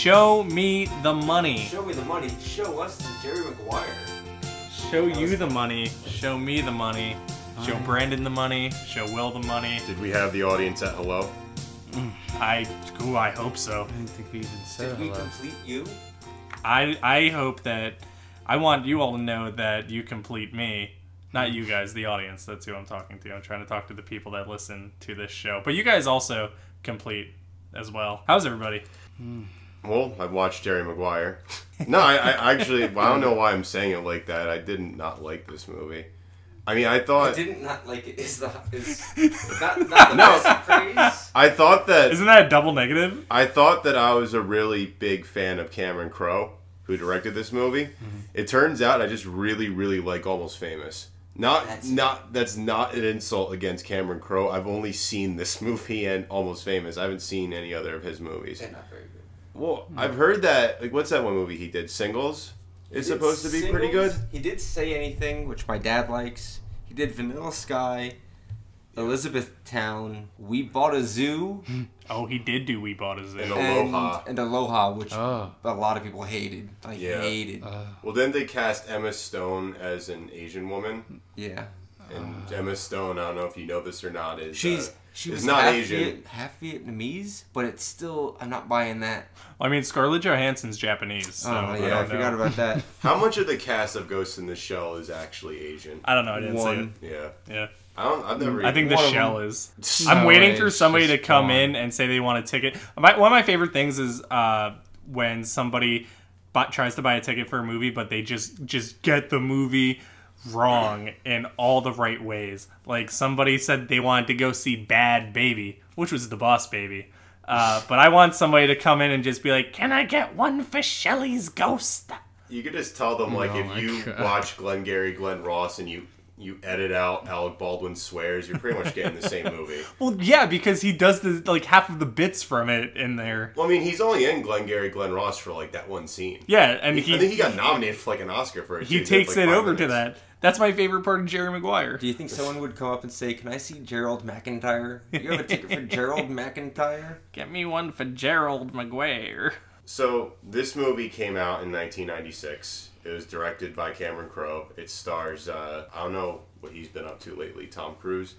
Show me the money. Show me the money. Show us the Jerry Maguire. Show you the money. Show me the money. Show Alright. Brandon the money. Show Will the money. Did we have the audience at hello? Mm, I, ooh, I hope so. I didn't think we even said Did we hello. complete you? I, I hope that I want you all to know that you complete me. Not you mm. guys, the audience. That's who I'm talking to. I'm trying to talk to the people that listen to this show. But you guys also complete as well. How's everybody? Mm. Well, I've watched Jerry Maguire. No, I, I actually, well, I don't know why I'm saying it like that. I did not like this movie. I mean, I I thought, didn't not like it. Is the is not, not the best praise? I thought that, Isn't that a double negative? I thought that I was a really big fan of Cameron Crowe, who directed this movie. Mm-hmm. It turns out I just really, really like Almost Famous. Not, That's- not. That's not an insult against Cameron Crowe. I've only seen this movie and Almost Famous. I haven't seen any other of his movies. They're not very good. Well, I've heard that. Like, what's that one movie he did? Singles. It's He did supposed to be pretty good. He did say anything, which my dad likes. He did Vanilla Sky, Elizabethtown. We bought a zoo Oh, he did do We Bought a Zoo. And and Aloha. and Aloha, which Oh. a lot of people hated. Like Yeah. hated. Uh, Well, then they cast Emma Stone as an Asian woman, yeah. and Emma Stone. I don't know if you know this or not. Is She's uh, she is was not half Asian. Viet, half Vietnamese, but it's still I'm not buying that. I mean, Scarlett Johansson's Japanese. So oh yeah, I, don't forgot about that. How much of the cast of Ghost in the Shell is actually Asian? I don't know. I didn't One. say Yeah, it. Yeah. I don't. I've never. I think the shell is. No I'm waiting for somebody to come gone. in and say they want a ticket. My, one of my favorite things is uh, when somebody bu tries to buy a ticket for a movie, but they just just get the movie wrong in all the right ways. Like somebody said they wanted to go see Bad Baby, which was the Boss Baby. Uh, but I want somebody to come in and just be like, "Can I get one for Shelley's Ghost?" You could just tell them like Oh if you God. watch Glengarry Glen Ross and you you edit out Alec Baldwin swears, you're pretty much getting the same movie. Well, yeah, because he does the like half of the bits from it in there. Well, I mean, he's only in Glengarry Glen Ross for like that one scene. Yeah, and he I think he got nominated for like an Oscar for it. he too. Takes like, it five over to that. That's my favorite part of Jerry Maguire. Do you think someone would come up and say, "Can I see Gerald McIntyre? You have a ticket for Gerald McIntyre?" Get me one for Gerald Maguire. So this movie came out in 1996. It was directed by Cameron Crowe. It stars uh, I don't know what he's been up to lately. Tom Cruise,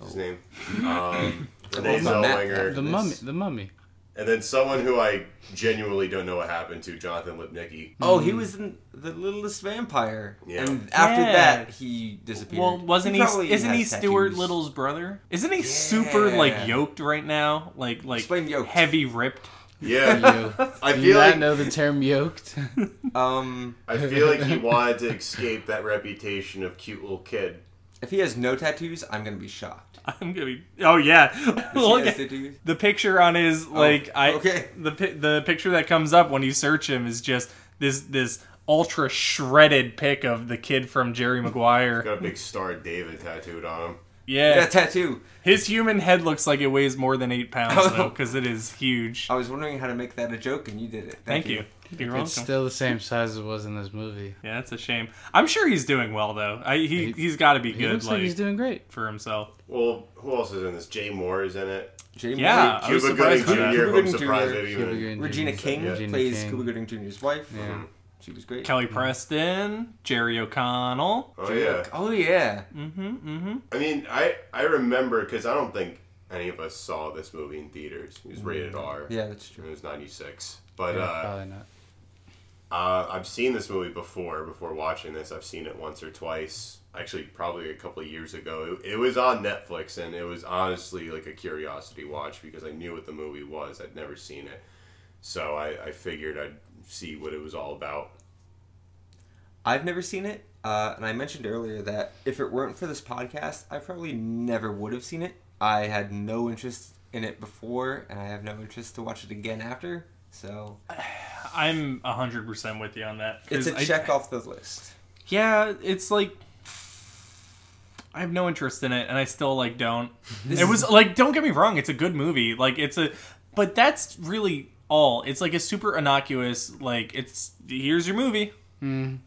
is his name. Um, Renee Well, Zellweger, the mummy. The mummy. and then someone who I genuinely don't know what happened to, Jonathan Lipnicki. Oh, he was in the Littlest Vampire, Yeah. and after Yeah. that, he disappeared. Well, wasn't he? probably isn't he has Stuart tattoos. Little's brother? Isn't he super like yoked right now? Like like Explain yoked. heavy ripped. Yeah, I Do you feel not like know the term yoked? Um, I feel like he wanted to escape that reputation of cute little kid. if he has no tattoos, I'm gonna be shocked. I'm gonna be. Oh yeah. Look at tattoos? the picture on his like I. okay. The pi- the picture that comes up when you search him is just this this ultra shredded pic of the kid from Jerry Maguire. Got a big Star David tattooed on him. Yeah. Yeah, tattoo. His human head looks like it weighs more than eight pounds Oh. though, because it is huge. I was wondering how to make that a joke, and you did it. Thank you. You're welcome. It's still the same size as it was in this movie. Yeah, that's a shame. I'm sure he's doing well though. I, he He- he's got to be He good looks like, like, he's doing great. for himself. Well, who else is in this? Jay Mohr is in it. Jay Yeah, I was Cuba Gooding surprised by that. Jr. Cuba who I'm Gooding surprised Jr. they Cuba even. Gooding Regina King Yeah. Regina plays King. Cuba Gooding Jr.'s wife. Mhm. She was great. Kelly Preston, Jerry O'Connell. Oh yeah. Oh yeah. Mm-hmm. Mm-hmm. I mean, I I remember because I don't think any of us saw this movie in theaters. It was rated R. Yeah, that's true. It was '96. But Yeah, uh, probably not. uh, I've seen this movie before. Before watching this, I've seen it once or twice. Actually, probably a couple of years ago. It, it was on Netflix, and it was honestly like a curiosity watch because I knew what the movie was. I'd never seen it, so I, I figured I'd see what it was all about. I've never seen it, uh, and I mentioned earlier that if it weren't for this podcast, I probably never would have seen it. I had no interest in it before, and I have no interest to watch it again after. So I'm hundred percent with you on that. it's 'cause a I- check off the list. Yeah, it's like I have no interest in it, and I still like don't. This it is- was like, don't get me wrong, it's a good movie. Like it's a, but that's really all. It's like a super innocuous. Like it's here's your movie. Mm,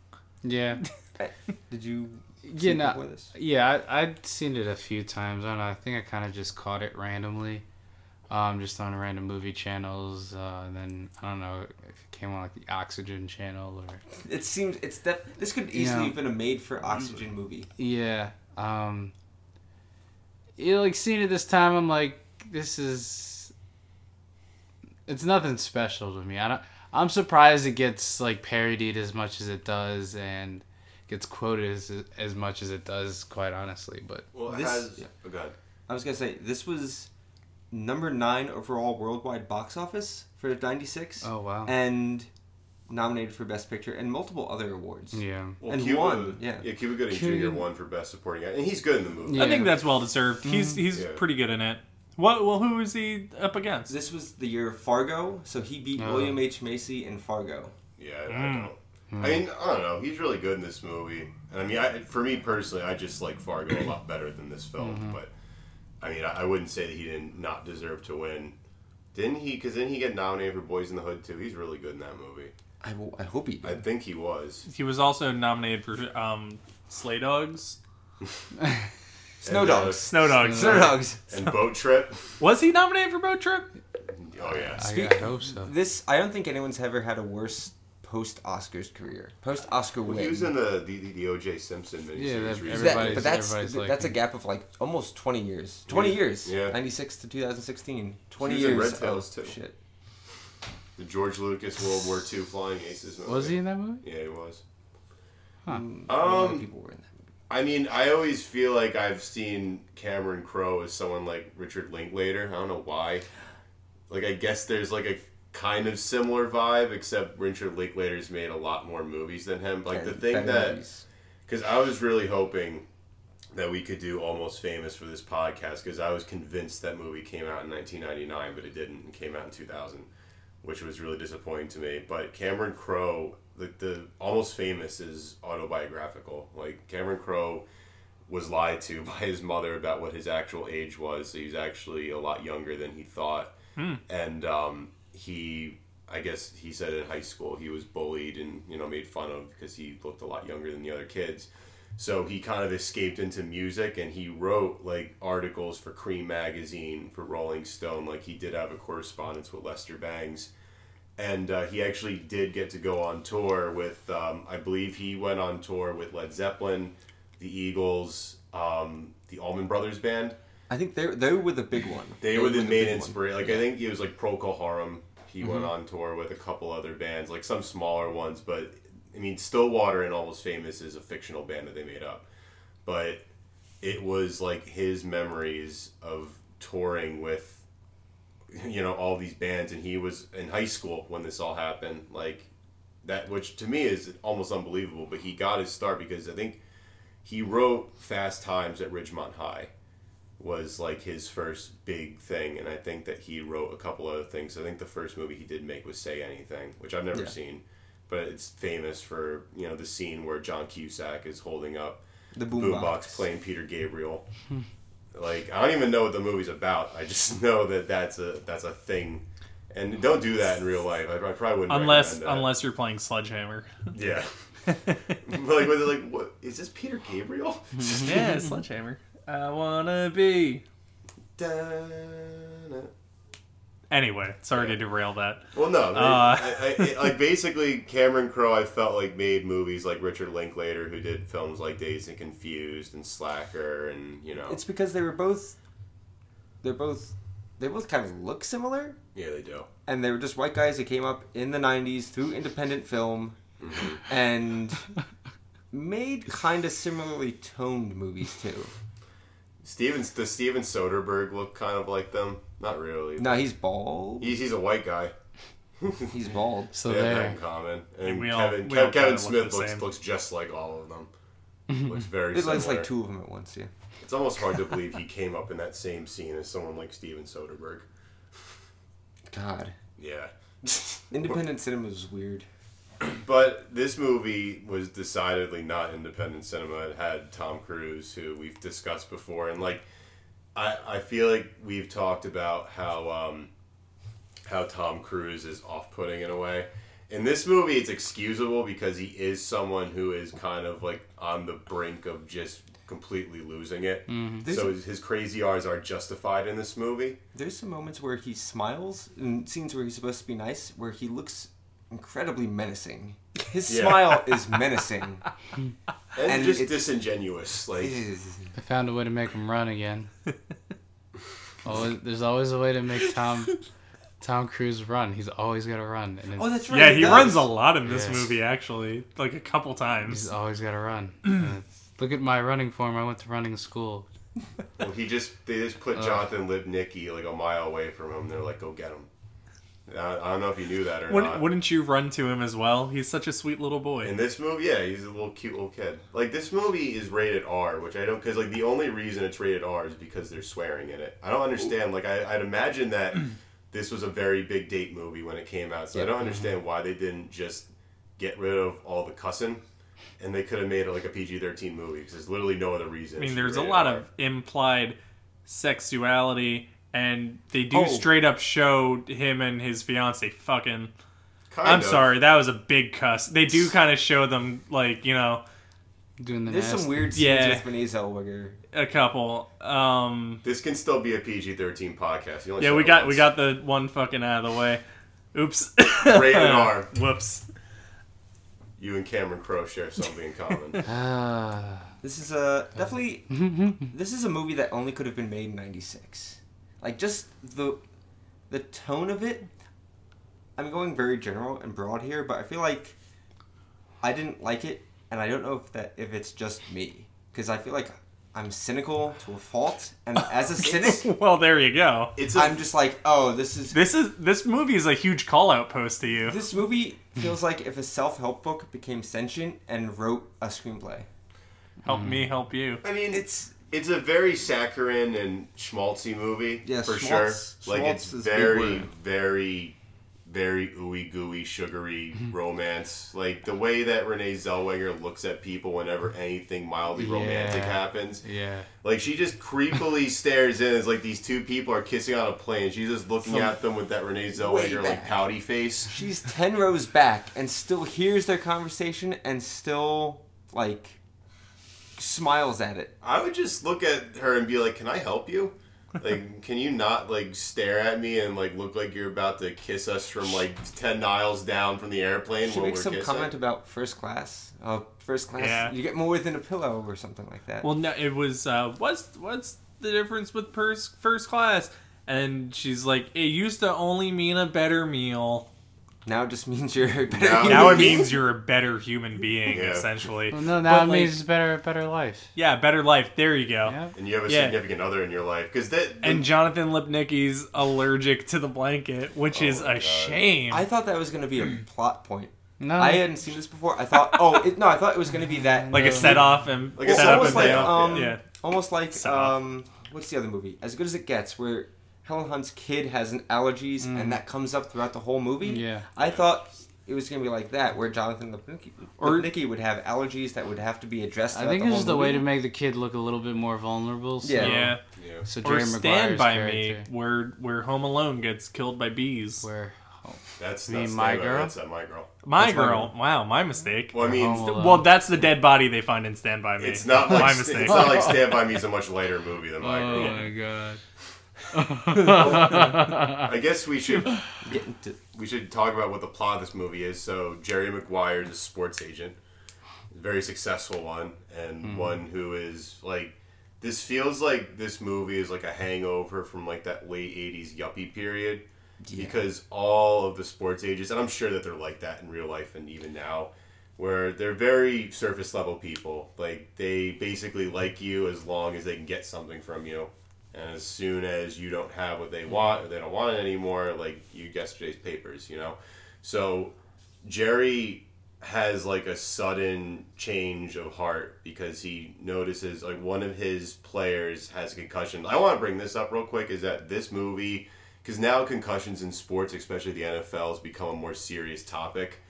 yeah. Did you? see Yeah, it no, before this? yeah, I, I'd seen it a few times. I don't know. I think I kind of just caught it randomly. Um, just on random movie channels, uh, and then I don't know if it came on like the Oxygen channel or It seems it's that this could easily Yeah. have been a made for oxygen movie. yeah. Um, you know, like seeing it this time, I'm like, this is it's nothing special to me. I don't. I'm surprised it gets like parodied as much as it does and gets quoted as as much as it does. Quite honestly, but Well, This- has. yeah. Oh, God. I was gonna say this was number nine overall worldwide box office for '96, oh wow, and nominated for Best Picture and multiple other awards. yeah. Well, And Cuba, won, yeah. yeah, Cuba Gooding Cuba- Jr. won for best supporting actor, and he's good in the movie. Yeah. I think that's well deserved. He's mm-hmm. he's Yeah. pretty good in it. What? Well, who is he up against? This was the year of Fargo, so he beat Oh. William H Macy in Fargo. Yeah, I Mm. don't. I mean, I don't know. He's really good in this movie. And I mean, I, for me personally, I just like Fargo a lot better than this film. But I mean, I, I wouldn't say that he didn't not deserve to win. Didn't he? Because didn't he get nominated for Boys in the Hood too? He's really good in that movie. I, I hope he I think he was. He was also nominated for um, Sleigh Dogs. Snow And, uh, Dogs. Snow Dogs. Snow Dogs. and Boat Trip. Was he nominated for Boat Trip? Oh yeah. I, Speak- I hope so. This I don't think anyone's ever had a worse post Oscars career. Post Oscar Well, win. he was in the the, the, the O.J. Simpson miniseries. Yeah, that- recently. That- everybody's- but that's everybody's like that's a gap of like almost 20 years. 20 Yeah. years. Yeah. 96 to 2016. 20 He was in years. Red Tails, of too. Shit. the George Lucas World War II Flying Aces movie. Was he in that movie? Yeah, he was. Huh. A lot of Um, people were in that movie. I mean, I always feel like I've seen Cameron Crowe as someone like Richard Linklater. I don't know why. Like, I guess there's like a kind of similar vibe, except Richard Linklater's made a lot more movies than him. Like the thing that, because I was really hoping that we could do Almost Famous for this podcast, because I was convinced that movie came out in 1999, but it didn't. It came out in 2000, which was really disappointing to me. But Cameron Crowe, the, the Almost Famous is autobiographical. Like Cameron Crowe was lied to by his mother about what his actual age was. So he's actually a lot younger than he thought. And um, he, I guess he said in high school he was bullied and you know made fun of because he looked a lot younger than the other kids. So he kind of escaped into music and he wrote like articles for Creem magazine for Rolling Stone. Like he did have a correspondence with Lester Bangs and uh, he actually did get to go on tour with um, i believe he went on tour with led zeppelin the eagles um, the allman brothers band. I think they they were the big one. they were the main inspiration like i think it was like procol harum. He went Mm-hmm. on tour with a couple other bands like some smaller ones but i mean stillwater and almost famous is a fictional band that they made up. But it was like his memories of touring with you know all these bands and he was in high school when this all happened like that which to me is almost unbelievable but he got his start because i think he wrote fast times at ridgemont high was like his first big thing and i think that he wrote a couple other things i think the first movie he did make was say anything which i've never Yeah. seen but it's famous for you know the scene where john cusack is holding up The boombox boombox. playing Peter Gabriel. Hmm. Like I don't even know what the movie's about. I just know that that's a that's a thing, and don't do that in real life. I, I probably wouldn't. Unless that. unless you're playing Sledgehammer. yeah. like was it like what is this Peter Gabriel? yeah, Sledgehammer. I wanna be. Da-na. Anyway, sorry to derail that. Well, no, Uh. I, I, it- like basically Cameron Crowe. I felt like made movies like Richard Linklater, who did films like Dazed and Confused and Slacker, and you know, It's because they were both. They're both. They both kind of look similar, yeah, they do. and they were just white guys that came up in the '90s through independent film, and made kind of similarly toned movies too. Steven does Steven Soderbergh look kind of like them? Not really. No, he's bald. He's, he's a white guy. He's bald. So they have that in common. And we all- Kevin, we Kev- all Kevin kinda look Smith the looks, same. looks just like all of them. looks very It similar. looks like two of them at once. Yeah. It's almost hard to believe he came up in that same scene as someone like Steven Soderbergh. God, Yeah. independent cinema is weird. But this movie was decidedly not independent cinema. It had Tom Cruise, who we've discussed before, and like, I I feel like we've talked about how um, how Tom Cruise is off putting in a way. In this movie, it's excusable because he is someone who is kind of like on the brink of just completely losing it. There's, So his, his crazy R's are justified in this movie. there's some moments where he smiles and scenes where he's supposed to be nice, where he looks incredibly menacing. His Yeah. smile is menacing. And, And just it's- disingenuous. Like I found a way to make him run again. always, there's always a way to make Tom Tom Cruise run. He's always got to run. And it's, Oh, that's right. Yeah, he does. runs a lot in this Yes. movie actually, like a couple times. He's always got to run. Look at my running form. I went to running school. well, he just they just put Ugh. Jonathan Lipnicki like a mile away from him. They're like, go get him. I, don't know if you knew that or Wouldn't, not. wouldn't you run to him as well? He's such a sweet little boy. In this movie, yeah, he's a little cute little kid. Like this movie is rated R, which I don't because like the only reason it's rated R is because they're swearing in it. I don't understand. Like I, I'd imagine that this was a very big date movie when it came out, so I don't mm-hmm. understand why they didn't just get rid of all the cussing, and they could have made it like a PG thirteen movie because there's literally no other reason. I mean, there's a lot R. of implied sexuality, and they do Oh. straight up show him and his fiance fucking. Kind I'm of. sorry, that was a big cuss. They do kind of show them like you know Doing the There's nasty. some weird scenes Yeah. with Renee Zellweger. a couple. Um, This can still be a PG thirteen podcast. You only yeah, we it got we got the one fucking out of the way. Oops. Rated R. Whoops. You and Cameron Crowe share something in common. Ah. This is a definitely. this is a movie that only could have been made in '96. Like just the the tone of it. I'm going very general and broad here, but I feel like I didn't like it, and I don't know if that if it's just me because I feel like I'm cynical to a fault, and as a cynic, well, there you go. It's a I'm just like, oh, this is This is this movie is a huge call out post to you. this movie feels like if a self help book became sentient and wrote a screenplay. Help me help you. I mean, It's It's a very saccharine and schmaltzy movie Yeah, for schmaltz- sure. Like it's very, very, very ooey gooey, sugary mm-hmm. romance. Like the way that Renee Zellweger looks at people whenever anything mildly romantic happens. Yeah. Like she just creepily stares in as like these two people are kissing on a plane. She's just looking From at them with that Renee Zellweger like pouty face. she's ten rows back and still hears their conversation and still like smiles at it. I would just look at her and be like, "Can I help you? Like, can you not like stare at me and like look like you're about to kiss us from like ten miles down from the airplane She while makes we're some kissing?" comment about first class. Uh, first class, Yeah. you get more than a pillow or something like that. Well, no, it was uh, what's what's the difference with pers- first class? And she's like, it used to only mean a better meal. Now it just means you're a better Now- human Now it being. means you're a better human being, Yeah. essentially. Well, no, now But, it like, means better, better life. yeah, better life. There you go. Yeah. and you have a Yeah. significant other in your life because that And Jonathan Lipnicki's allergic to the blanket, which Oh is a God. shame. I thought that was going to be a plot point. No. I hadn't seen this before. I thought, oh, it, no, I thought it was going to be that like a set off and Like a set It's up almost and like um, yeah. almost like um, what's the other movie? As good as it gets, where Helen Hunt's kid has an allergies, and mm. that comes up throughout the whole movie. Yeah. I thought it was going to be like that, where Jonathan Lipnicki, Or- Lipnicki would have allergies that would have to be addressed. I think the it's whole just the way to make the kid look a little bit more vulnerable. So, Yeah. Yeah. yeah. So Or Jerry Stand by character, Me, where where Home Alone gets killed by bees. where that's You mean that's My Girl? That's that my girl. My That's my girl. Wow, my mistake. Well, I mean, Home Well, that's the dead body they find in Stand by Me. it's not like my mistake. it's not like Stand by Me is a much later movie than My oh Girl. my god. I guess we should Get into- we should talk about what the plot of this movie is. So Jerry Maguire is a sports agent, a very successful one, and hmm. one who is like this feels like this movie is like a hangover from like that late '80s yuppie period, Yeah. because all of the sports agents, and I'm sure that they're like that in real life and even now. Where they're very surface level people. Like, they basically like you as long as they can get something from you. And as soon as you don't have what they want or they don't want it anymore, like you yesterday's papers, you know? So Jerry has like a sudden change of heart because he notices like one of his players has a concussion. I want to bring this up real quick is that this movie, because now concussions in sports, especially the NFL, has become a more serious topic.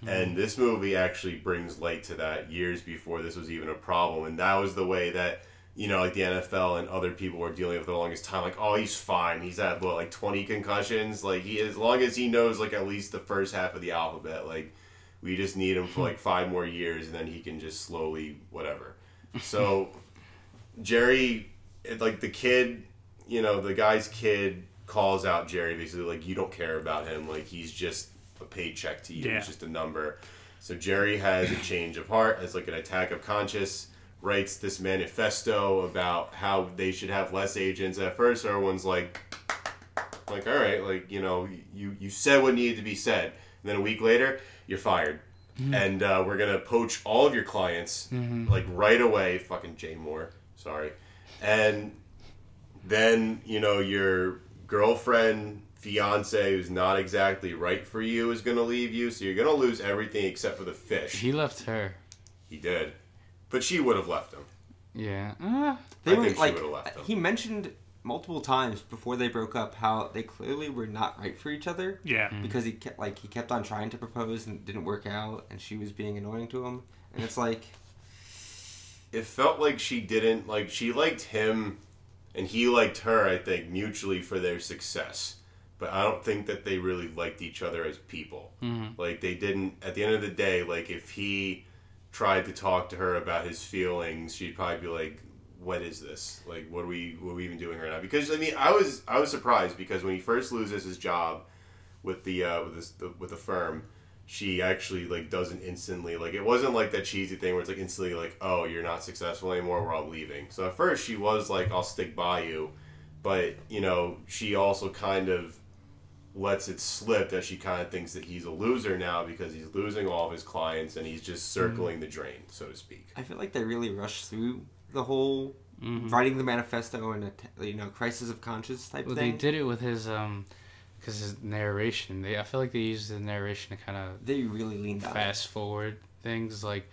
yeah. And this movie actually brings light to that years before this was even a problem. And that was the way that, you know, like the NFL and other people were dealing with the longest time. Like, oh, he's fine. He's had, what, like 20 concussions? Like, he as long as he knows, like, at least the first half of the alphabet, like, we just need him for, like, five more years and then he can just slowly, whatever. So, Jerry, like the kid, you know, the guy's kid calls out Jerry basically like you don't care about him, like he's just a paycheck to you, Yeah. he's just a number. So Jerry has a change of heart, has like an attack of conscience, writes this manifesto about how they should have less agents. At first, everyone's like, like all right, like you know, you you said what needed to be said. And then a week later, you're fired. And uh, we're gonna poach all of your clients like right away. Fucking Jay Mohr, sorry. And then you know your girlfriend, fiance, who's not exactly right for you, is gonna leave you. So you're gonna lose everything except for the fish. He left her. He did, but she would have left him. Yeah. Uh, They I were think she like would've left him. he mentioned multiple times before they broke up how they clearly were not right for each other Yeah. because he kept like he kept on trying to propose and it didn't work out and she was being annoying to him and it's like It felt like she didn't like she liked him, and he liked her. I think mutually for their success. But I don't think that they really liked each other as people. Like they didn't. At the end of the day, like if he tried to talk to her about his feelings, she'd probably be like, "What is this? Like, what are we? What are we even doing right now?" Because I mean, I was I was surprised because when he first loses his job with the uh, with this the, with the firm, she actually like doesn't instantly like it wasn't like that cheesy thing where it's like instantly like, "Oh, you're not successful anymore. We're all leaving." So at first she was like, "I'll stick by you," but you know she also kind of lets it slip that she kind of thinks that he's a loser now because he's losing all of his clients and he's just circling mm-hmm. the drain, so to speak. I feel like they really rushed through the whole mm-hmm. writing the manifesto and uh, a you know crisis of conscience type well, thing. they did it with his um, because his narration. They I feel like they used the narration to kind of They really leaned out. fast forward things like.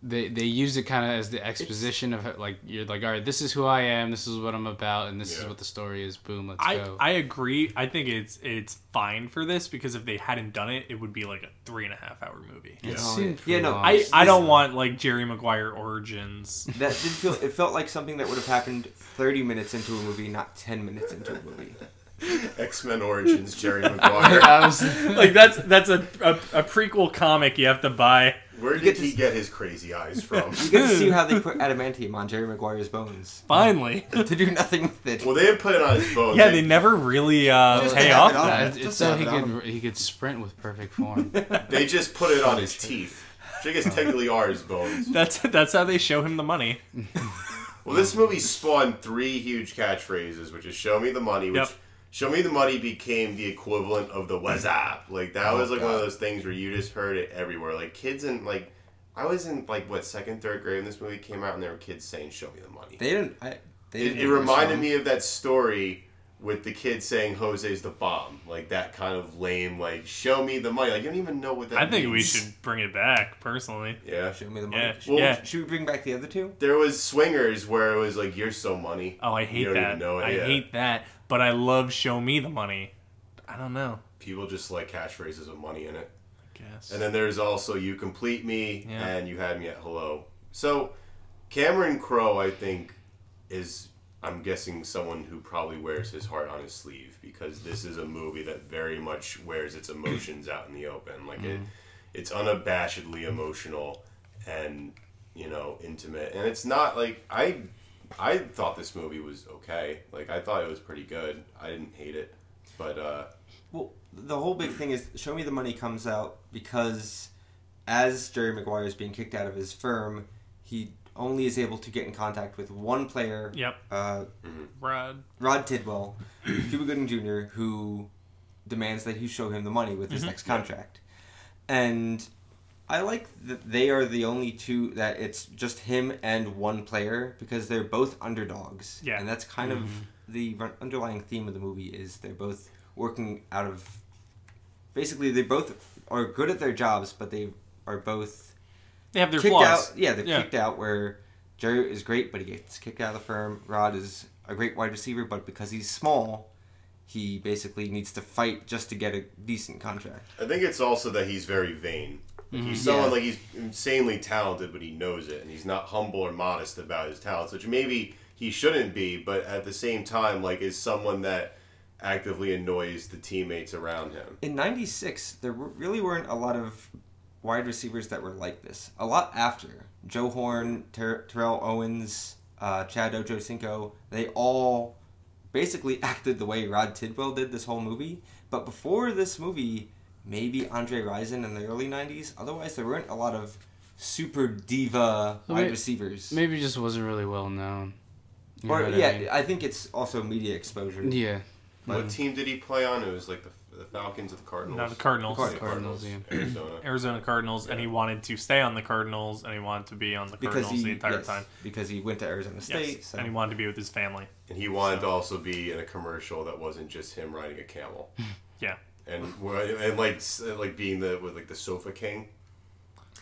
They, they use it kind of as the exposition of like you're like all right this is who I am this is what I'm about and this is what the story is boom let's I, go I agree. I think it's it's fine for this because if they hadn't done it, it would be like a three and a half hour movie. it Yeah. seemed Yeah, no, long. I, I don't want like Jerry Maguire origins. That did feel it felt like something that would have happened 30 minutes into a movie, not 10 minutes into a movie. X Men Origins, Jerry Maguire. I was like that's that's a, a, a prequel comic you have to buy. Where You did get he to- get his crazy eyes from? You get to see how they put adamantium on Jerry Maguire's bones Finally. to do nothing with it. well, they didn't put it on his bones. Yeah, they never really uh, Just pay have off it on. that. it's, Just so have he it could he could sprint with perfect form They just put it on his teeth. Which I guess technically are his bones. That's that's how they show him the money. Well, this movie spawned three huge catchphrases, which is "Show me the money," which Yep. "Show me the money" became the equivalent of the "What's mm. up?" Like that Oh, was like one of those things where you just heard it everywhere. Like kids in like, I was in like what second, third grade when this movie came out, and there were kids saying "Show me the money." They didn't. I, they It, didn't it know this reminded song. me of that story with the kid saying Jose's the bomb, like that kind of lame, like "Show me the money." Like you don't even know what that. I think we should bring it back, personally. Yeah. Show me the money. Yeah, Should, yeah. should we bring back the other two? There was swingers where it was like you're so money. Oh, I hate You don't that. even know it, I yeah. hate that. But I love show me the money. I don't know. People just like catchphrases with money in it. I guess. And then there's also you complete me Yeah. and you had me at hello. So Cameron Crowe, I think, is I'm guessing someone who probably wears his heart on his sleeve because this is a movie that very much wears its emotions out in the open. Like it, mm. it's unabashedly emotional and you know intimate, and it's not like I. I thought this movie was okay. Like I thought it was pretty good. I didn't hate it, but uh, Well, the whole big thing is Show Me the Money comes out because as Jerry Maguire is being kicked out of his firm, he only is able to get in contact with one player, Yep. uh, Rod. Rod Tidwell, Cuba Gooding Jr., who demands that he show him the money with his next contract. And I like that they are the only two that it's just him and one player because they're both underdogs. Yeah. And that's kind of mm-hmm. the underlying theme of the movie is they're both working out of basically they both are good at their jobs but they are both They have their kicked flaws. out. Yeah, they're Yeah. kicked out. Where Jerry is great, but he gets kicked out of the firm. Rod is a great wide receiver, but because he's small, he basically needs to fight just to get a decent contract. I think it's also that he's very vain. Like he's Yeah. someone like he's insanely talented, but he knows it, and he's not humble or modest about his talents, which maybe he shouldn't be. But at the same time, like is someone that actively annoys the teammates around him. In '96, there really weren't a lot of wide receivers that were like this. A lot after Joe Horn, Ter- Terrell Owens, uh, Chad Ochocinco, they all basically acted the way Rod Tidwell did this whole movie. But before this movie, maybe Andre Rison in the early '90s. Otherwise, there weren't a lot of super diva Well, wide may- receivers. Maybe just wasn't really well known. You know or what I yeah, mean? I think it's also media exposure. yeah. What team did he play on? It was like the, the Falcons or the Cardinals. No, the Cardinals. Cardinals. Cardinals, Arizona. Arizona Cardinals, and he wanted to stay on the Cardinals, and he wanted to be on the Because Cardinals he the entire yes, time. because he went to Arizona Yes, State. So. and he wanted to be with his family. And he wanted to also be in a commercial that wasn't just him riding a camel. Yeah. And and like like being the with like the sofa king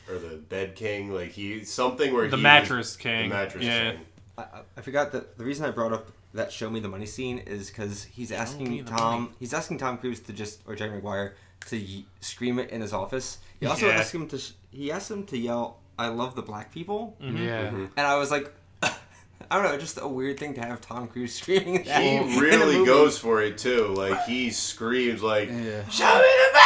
or the bed king, like he something where The he mattress was, king. The mattress Yeah. king. I, I- I forgot that the reason I brought up that "Show Me the Money" scene is because he's asking the Tom. money. He's asking Tom Cruise to just or Jerry Maguire to y- scream it in his office. He also Yeah. asked him to. sh- He asked him to yell, "I love the black people," Mm-hmm. Yeah. and I was like. I don't know, just a weird thing to have Tom Cruise screaming that. He really goes for it too. Like he screams like Yeah. "Show me the money!"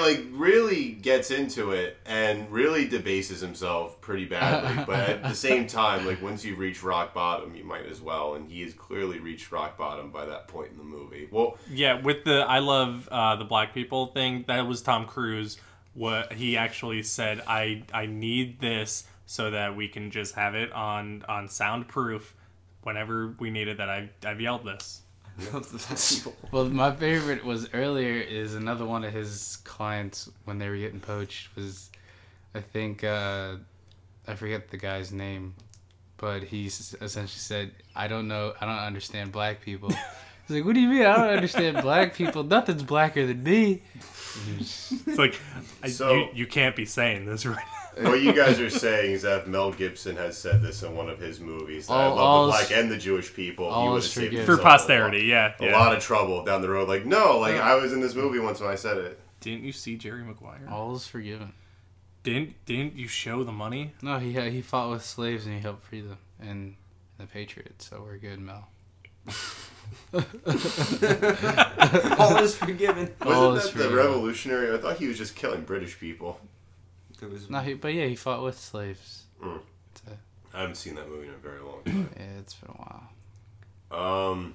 Like really gets into it and really debases himself pretty badly. but at the same time, like once you reach rock bottom, you might as well. And he has clearly reached rock bottom by that point in the movie. Well, Yeah, with the I love uh, the black people thing, that was Tom Cruise. What he actually said, I I need this so that we can just have it on on soundproof whenever we need it. That I've I've yelled this. I love the black. Well, my favorite was earlier is another one of his clients when they were getting poached was, I think, uh, I forget the guy's name, but he essentially said, "I don't know, I don't understand black people." He's like, "What do you mean? I don't understand black people. Nothing's blacker than me." It's like I, So- you, you can't be saying this right. What you guys are saying is that Mel Gibson has said this in one of his movies, that I love all the is- black and the Jewish people, he all would is have saved forgiven. For himself a lot- posterity, yeah, A lot of trouble down the road. Like, no, like I was in this movie once when I said it. Didn't you see Jerry Maguire? All is forgiven. Didn't didn't you show the money? No, he uh, he fought with slaves and he helped free them and the Patriots. So we're good, Mel. All is forgiven. Wasn't All is that the revolutionary? I thought he was just killing British people. There was No, he, but yeah, he fought with slaves. Mm. So, I haven't seen that movie in a very long time. yeah, it's been a while. Um,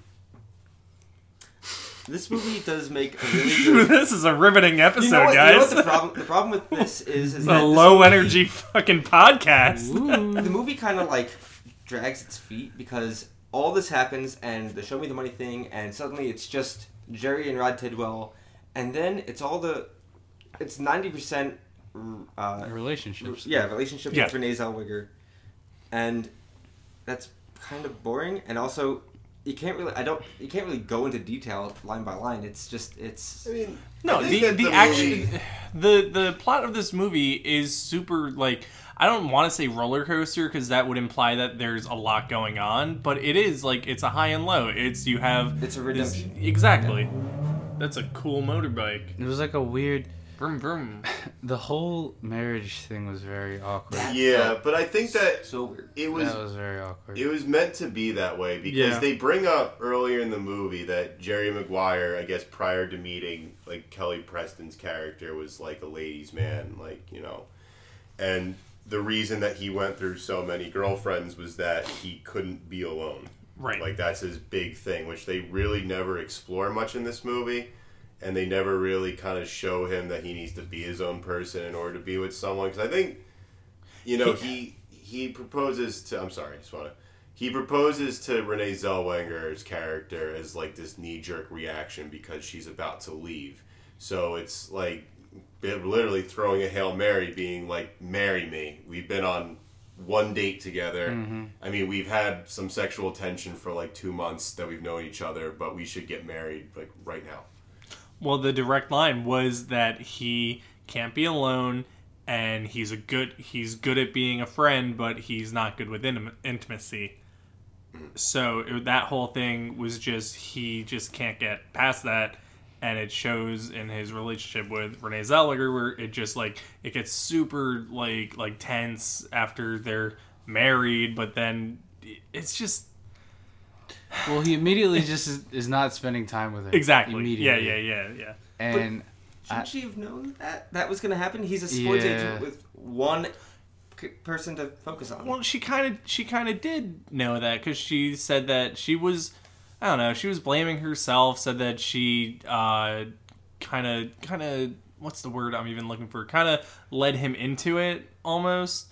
this movie does make a really good. this is a riveting episode, You know what, you know guys. what the problem? The problem with this is, is It's a low movie- energy fucking podcast. the movie kind of like drags its feet because all this happens and the show me the money thing and suddenly it's just Jerry and Rod Tidwell and then it's all the it's 90% uh, Relationships. yeah relationship Yeah. with Renee Zellweger and that's kind of boring and also you can't really I don't you can't really go into detail line by line it's just it's I mean, No, I the the, the action, the the plot of this movie is super like I don't want to say roller coaster because that would imply that there's a lot going on, but it is like it's a high and low. It's you have It's a this- redemption. exactly. That's a cool motorbike. It was like a weird. Vroom vroom. The whole marriage thing was very awkward. Yeah, felt but I think that so weird it was that was very awkward. It was meant to be that way because Yeah. they bring up earlier in the movie that Jerry Maguire, I guess prior to meeting like Kelly Preston's character was like a ladies' man, like, you know. And the reason that he went through so many girlfriends was that he couldn't be alone. Right. Like that's his big thing, which they really never explore much in this movie. And they never really kind of show him that he needs to be his own person in order to be with someone. Because I think, you know, he he proposes to. I'm sorry, I just want to. He proposes to Renee Zellweger's character as like this knee jerk reaction because she's about to leave. So it's like literally throwing a hail mary, being like, "Marry me." We've been on one date together. Mm-hmm. I mean, we've had some sexual tension for like two months that we've known each other, but we should get married like right now. Well, the direct line was that he can't be alone, and he's a good he's good at being a friend, but he's not good with intim- intimacy. So it, that whole thing was just he just can't get past that, and it shows in his relationship with Renee Zellweger, where it just like it gets super like like tense after they're married, but then it's just well, he immediately just is, is not spending time with her. exactly yeah Immediately. yeah yeah yeah. Yeah. And Shouldn't she have known that that was going to happen? He's a sports Yeah. agent with one person to focus on. Well, she kind of she kind of did know that because she said that she was, I don't know, she was blaming herself. Said that she uh, kind of kind of what's the word I'm even looking for? Kind of led him into it almost.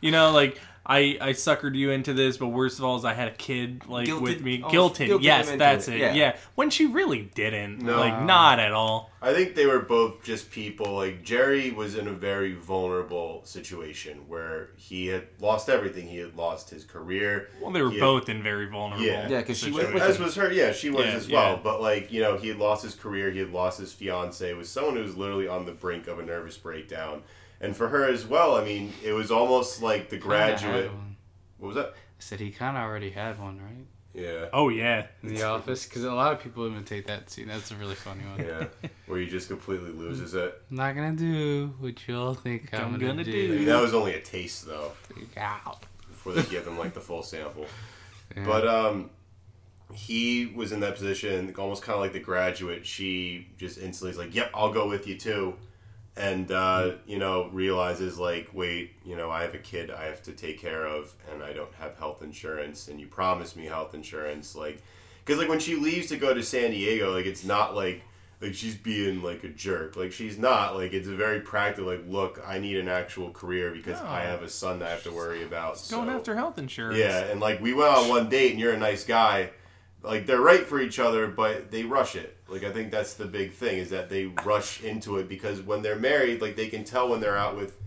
You know, like I I suckered you into this, but worst of all is I had a kid like Guilted- with me. almost Guilted, guilted yes, him into that's it, it. yeah. Yeah. when she really didn't. No. Like not at all. I think they were both just people. Like Jerry was in a very vulnerable situation where he had lost everything. He had lost his career. Well, they were He had- both in very vulnerable. Yeah. Yeah, 'cause she went with As him. was her, yeah, she was Yeah, as well. yeah. But like you know, he had lost his career. He had lost his fiance. It was someone who was literally on the brink of a nervous breakdown. And for her as well, I mean, it was almost like the graduate. What was that? I said he kind of already had one, right? Yeah. Oh yeah. In the office, because a lot of people imitate that scene. That's a really funny one. Yeah, where he just completely loses it. I'm not gonna do what you all think I'm, I'm gonna, gonna do. I mean, that was only a taste though, Freak out. before they give him like the full sample. Yeah. But um, he was in that position, almost kind of like the graduate. She just instantly is like, "Yep, I'll go with you too," and uh, you know realizes like, "Wait, you know, I have a kid I have to take care of, and I don't have health insurance, and you promised me health insurance, like." Because like when she leaves to go to San Diego, like it's not like like she's being like a jerk. Like she's not. Like it's a very practical. Like look, I need an actual career because No. I have a son that I have to worry about. Going so- after health insurance. yeah, and like we went on one date, and you're a nice guy. Like they're right for each other, but they rush it. Like I think that's the big thing is that they rush into it because when they're married, like they can tell when they're out with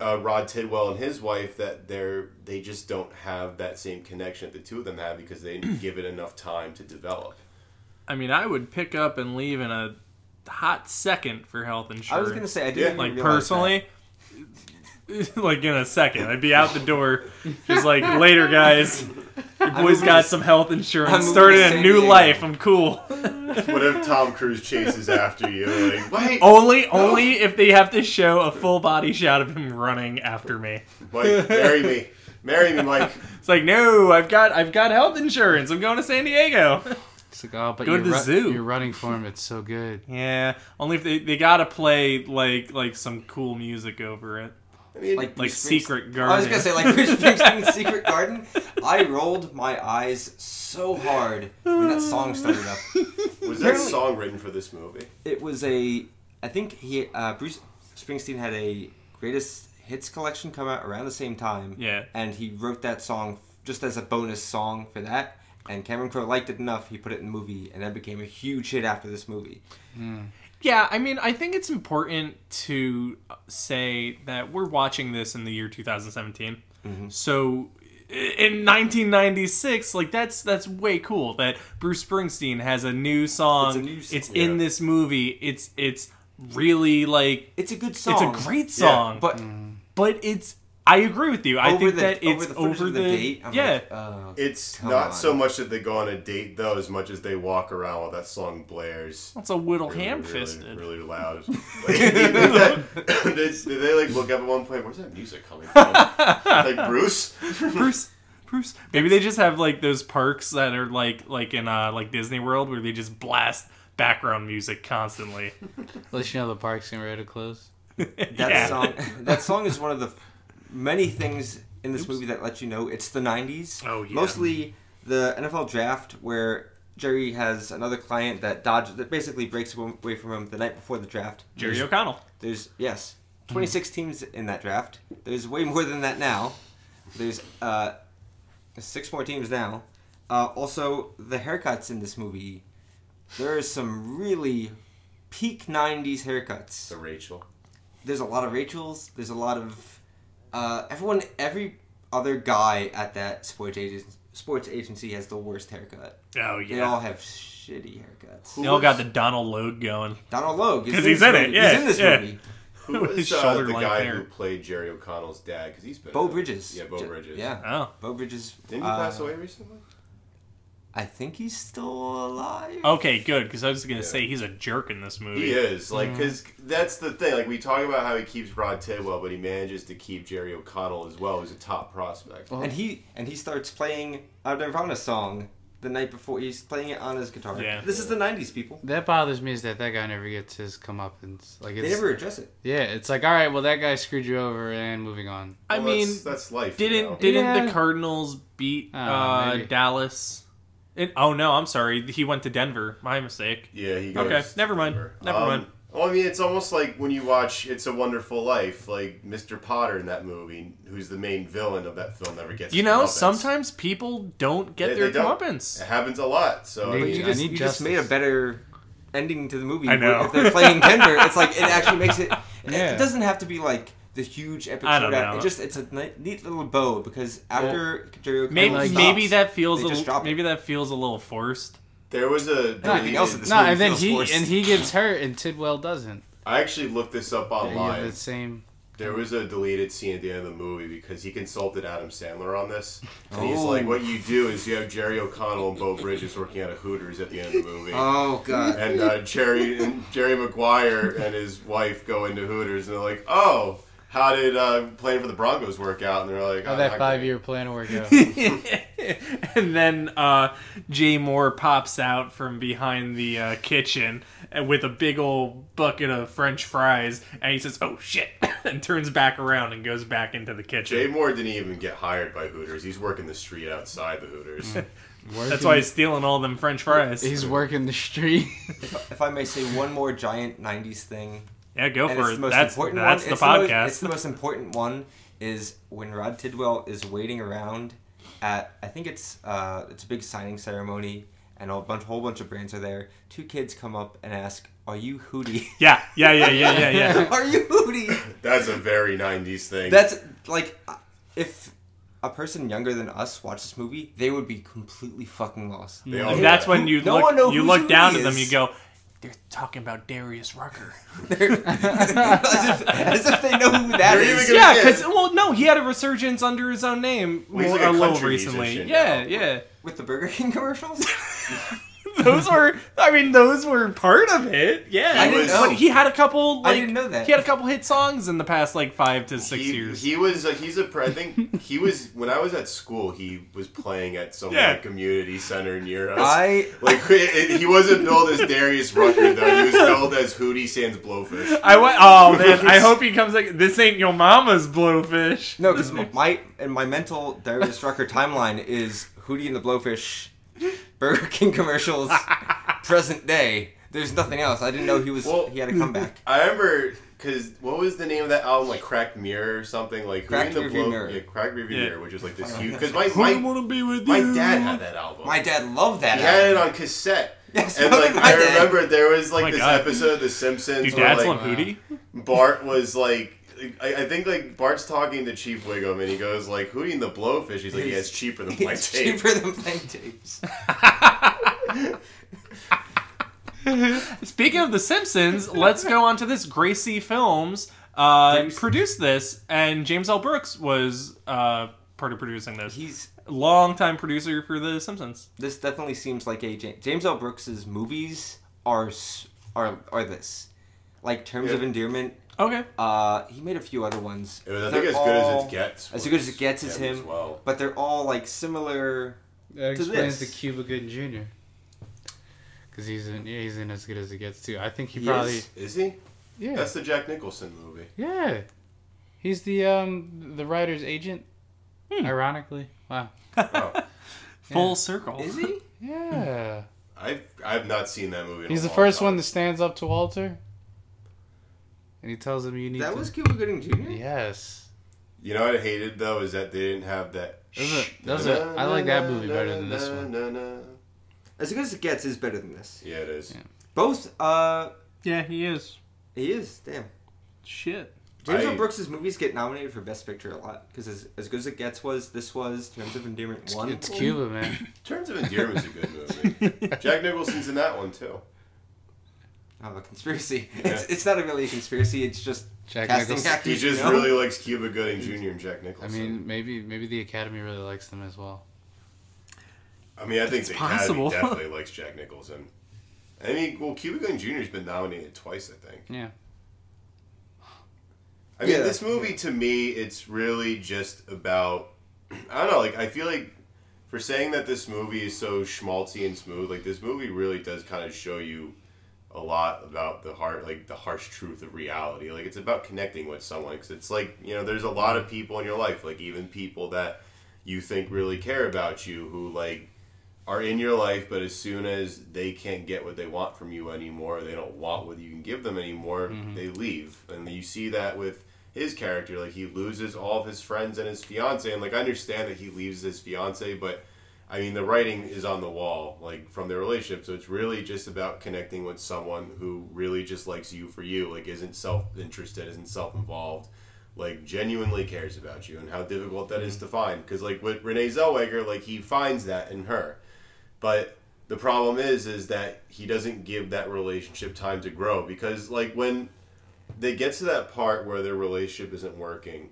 uh, Rod Tidwell and his wife that they're they just don't have that same connection that the two of them have because they didn't give it enough time to develop. I mean, I would pick up and leave in a hot second for health insurance. I was gonna say I didn't like even realize personally, like in a second, I'd be out the door, just like later, guys. Your boy's moving got some health I'm insurance. Started a new Diego. life. I'm cool. what if Tom Cruise chases after you? Like wait, only, only if they have to show a full body shot of him running after me. Mike, marry me, marry me, Mike. It's like, no, I've got, I've got health insurance. I'm going to San Diego. It's like, oh, but Go to you're, the zoo. you're running for him. It's so good. yeah, only if they, they gotta play like, like some cool music over it, I mean, Like like Secret Garden. I was gonna say like Bruce Springsteen's Secret Garden. I rolled my eyes so hard when that song started up. was that apparently- song written for this movie? It was a, I think he uh, Bruce Springsteen had a greatest hits collection come out around the same time. Yeah. And he wrote that song just as a bonus song for that. And Cameron Crowe liked it enough, he put it in the movie, and that became a huge hit after this movie. Yeah, I mean, I think it's important to say that we're watching this in the year 2017. Mm-hmm. So in 1996, like that's that's way cool that Bruce Springsteen has a new song. It's a new song. It's in this movie. It's it's really like It's a good song. it's a great song, But but it's I agree with you. I over think the, that it's over the footage of the, date, I'm yeah. like, oh, It's not on. so much that they go on a date though, as much as they walk around while that song blares. That's a little Really, ham really, fisted. really, loud. Like, did, they, they like look up at one point? Where's that music coming from? like Bruce. Bruce. Bruce. Maybe they just have like those parks that are like like in uh like Disney World where they just blast background music constantly. Let you know the park's getting ready to close. that Yeah. song. That song is one of the many things in this movie that let you know it's the '90s. Oh, yeah. Mostly the NFL draft where Jerry has another client that dodges that basically breaks away from him the night before the draft. Jerry There's- O'Connell. There's yes, 26 teams in that draft. There's way more than that now. There's uh, six more teams now. Uh, also, the haircuts in this movie. There are some really peak 90s haircuts. So Rachel. There's a lot of Rachels. There's a lot of uh, everyone. Every other guy at that sports agent sports agency has the worst haircut. Oh yeah, They all have shitty haircuts. They all got the Donald Logue going. Donald Logue, is 'Cause in he's this in it, yeah, he's in this yeah. movie. Who was uh, the guy hair. who played Jerry O'Connell's dad? Because he's been Beau Bridges. Yeah, Beau Bridges. Yeah, Oh. Beau Bridges. Didn't he uh, pass away recently? I think he's still alive. Okay, good. Because I was gonna Yeah. say he's a jerk in this movie. He is like because that's the thing. Like we talk about how he keeps Rod Tidwell, but he manages to keep Jerry O'Connell as well, who's a top prospect. Well, And he and he starts playing a Nirvana song the night before. He's playing it on his guitar. Yeah. This is the '90s, people. That bothers me is that that guy never gets his comeuppance. Like They it's never address it. yeah, it's like all right, well that guy screwed you over and moving on. I Well, mean, that's, that's life. you didn't know? didn't Yeah. the Cardinals beat Oh, uh, maybe. Dallas? It, oh no, I'm sorry. He went to Denver. My mistake. Yeah, he goes. Okay, to never mind. Denver. Never Um, mind. Well, I mean, it's almost like when you watch "It's a Wonderful Life," like Mr. Potter in that movie, who's the main villain of that film, never gets. You know, comeuppance. sometimes people don't get They- their they don't. comeuppance. it happens a lot. So I mean, You I just, need you just made a better ending to the movie. I know. If they're playing Denver, it's like it actually makes it. Yeah. It doesn't have to be like the huge epic I don't showdown. know. It just it's a neat little bow because after Jerry Maybe O'Connell maybe stops, that feels they a, just drop it. maybe that feels a little forced. there was a. Everything deleted- else in this No, movie and then feels he forced. and he gets hurt and Tidwell doesn't. I actually looked this up online. have the same. There was a deleted scene at the end of the movie because he consulted Adam Sandler on this. And he's Oh. like, what you do is you have Jerry O'Connell and Beau Bridges working at a Hooters at the end of the movie. Oh god. and uh, Jerry and Jerry Maguire and his wife go into Hooters and they're like, "Oh, how did uh, playing for the Broncos work out?" And they're like, How "Oh, that five year plan work out. and then uh, Jay Mohr pops out from behind the uh, kitchen with a big old bucket of French fries, and he says, "Oh shit!" and turns back around and goes back into the kitchen. Jay Mohr didn't even get hired by Hooters. He's working the street outside the Hooters. That's why he's stealing all them French fries. he's working the street. If, if I may say one more giant '90s thing, yeah, go and for it. the most That's important that's one. the it's most- podcast. it's the most important one. Is when Rod Tidwell is waiting around at I think it's uh it's a big signing ceremony and a bunch whole bunch of brands are there. Two kids come up and ask, "Are you Hootie? yeah, yeah, yeah, yeah, yeah, yeah. are you Hootie?" That's a very '90s thing. That's like if a person younger than us watched this movie, they would be completely fucking lost. They all And that's when you No look, one knows you look down Zooey to them. You go, "They're talking about Darius Rucker." As, if, as if they know who that They're is. even yeah, Yeah. because well, no, he had a resurgence under his own name Well, he's more, like a uh, a little recently. Yeah, now. yeah. With the Burger King commercials? those were I mean those were part of it. Yeah. I didn't But know. he had a couple I didn't know that. he had a couple hit songs in the past like 5 to 6 he, years. he was uh, he's a I think he was when I was at school he was playing at some Yeah. like, community center near us. I like it, he wasn't billed as Darius Rucker though. He was billed as Hootie Sans Blowfish. I went oh man, I hope he comes like this ain't your mama's blowfish. no, because my and my mental Darius Rucker timeline is Hootie and the Blowfish, Burger King commercials, present day. There's nothing else. I didn't know he was. Well- he had a comeback. I remember because what was the name of that album? Like Cracked Mirror or something? Like Cracked Hootie the Rearview Blow- Mirror. Yeah, Cracked Rearview Yeah. Mirror, which was like this Oh, huge. Because my my, wanna be with my you. dad had that album. My dad loved that. Album. He had it on cassette. Yes, And like I dad. remember there was like oh my this God. episode of The Simpsons Do where dads like love Bart was like. I, I think like Bart's talking to Chief Wiggum and he goes like Hootie and the Blowfish. He's like, yeah, it's cheaper than my It's tape. cheaper than playing tapes. Speaking of The Simpsons, let's go on to this. Gracie Films uh, Gracie. produced this, and James L. Brooks was uh, part of producing this. He's Longtime producer for The Simpsons. this definitely seems like a Ja- James L. Brooks's movies are s- are are this like terms of endearment. Okay. Uh, he made a few other ones. It was, I They're think as good as it gets. As good as it gets was is him him, as well. but they're all like similar. That To explains this. the Cuba Gooding Jr. Because he's in, yeah, he's in as good as it gets too. I think he He probably, is. Is he? yeah, That's the Jack Nicholson movie. yeah. He's the um the writer's agent. Hmm. Ironically, wow. Oh, Full Yeah. circle. Is he? Yeah, I've I've not seen that movie. In he's a the long first time. one that stands up to Walter, and he tells him you need That to. was Cuba Gooding Jr. yes. You know what I hated though is that they didn't have that. Those are- those are- I like that movie better than this one. one. As good as it gets is better than this. Yeah, it is. Yeah. Both. Uh, Yeah, he is. he is. Damn. Shit. James I- L. Brooks' movies get nominated for Best Picture a lot because as, as good as it gets was this was Terms of Endearment one. It's Cuba, man. Terms of Endearment's a good movie. Jack Nicholson's in that one too. Oh, a conspiracy. It's, it's not a really a conspiracy. It's just Jack casting Nicholson. actors. He just you know? really likes Cuba Gooding Jr. and Jack Nicholson. I mean, maybe maybe the Academy really likes them as well. I mean, I think It's the possible. Academy definitely likes Jack Nicholson. I mean, well, Cuba Gooding Jr.'s been nominated twice, I think. Yeah. I mean, Yeah. this movie to me, it's really just about. I don't know. Like, I feel like for saying that this movie is so schmaltzy and smooth, like this movie really does kind of show you a lot about the heart, like the harsh truth of reality. Like it's about connecting with someone. Because it's like you know, there's a lot of people in your life, like even people that you think really care about you, who like are in your life, but as soon as they can't get what they want from you anymore, they don't want what you can give them anymore, mm-hmm. they leave. And you see that with his character. Like he loses all of his friends and his fiance, and like I understand that he leaves his fiance, but I mean the writing is on the wall, like from their relationship. So it's really just about connecting with someone who really just likes you for you, like isn't self interested, isn't self involved. Like genuinely cares about you, and how difficult that is to find. Because like with Renee Zellweger, like he finds that in her, but the problem is is that he doesn't give that relationship time to grow because like when they get to that part where their relationship isn't working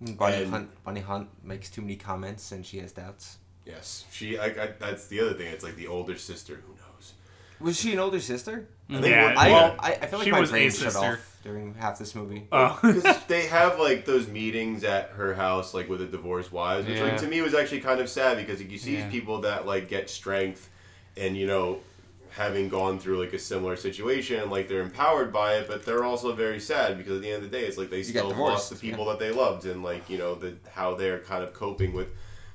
Bonnie And- Hunt. Bonnie Hunt makes too many comments, and she has doubts. Yes she I, I, that's the other thing it's like the older sister who knows Was she an older sister? I think Yeah, I, well, I, I feel like she my was a brain shut sister. off during half this movie. Oh. because they have like those meetings at her house like with the divorced wives which like to me was actually kind of sad because like, you see Yeah. these people that like get strength and you know having gone through like a similar situation like they're empowered by it but they're also very sad because at the end of the day it's like they got still lost the people that they loved and like you know the how they're kind of coping with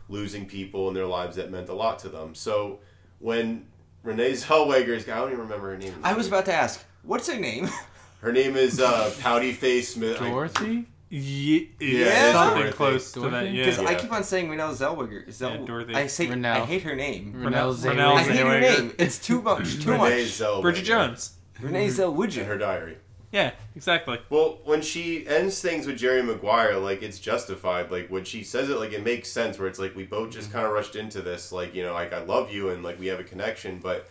losing people in their lives that meant a lot to them so when Renee Zellweger's guy I don't even remember her name I was about to ask, what's her name? her name is uh, Pouty Face Smith I- Dorothy? Ye- Yeah, something Dorothy. close to that. Yeah. Because I keep on saying Renelle Zellweger. Zell- Yeah, Dorothy. I say I hate her name. Renelle Renelle Zellweger. I hate her name. It's too much. Too Renee much. Zellweger. Bridget Jones. Renee in Zellweger. her diary. Yeah, exactly. Well, when she ends things with Jerry Maguire, like it's justified. Like when she says it, like it makes sense. Where it's like we both just mm-hmm. kind of rushed into this. Like you know, like I love you and like we have a connection, but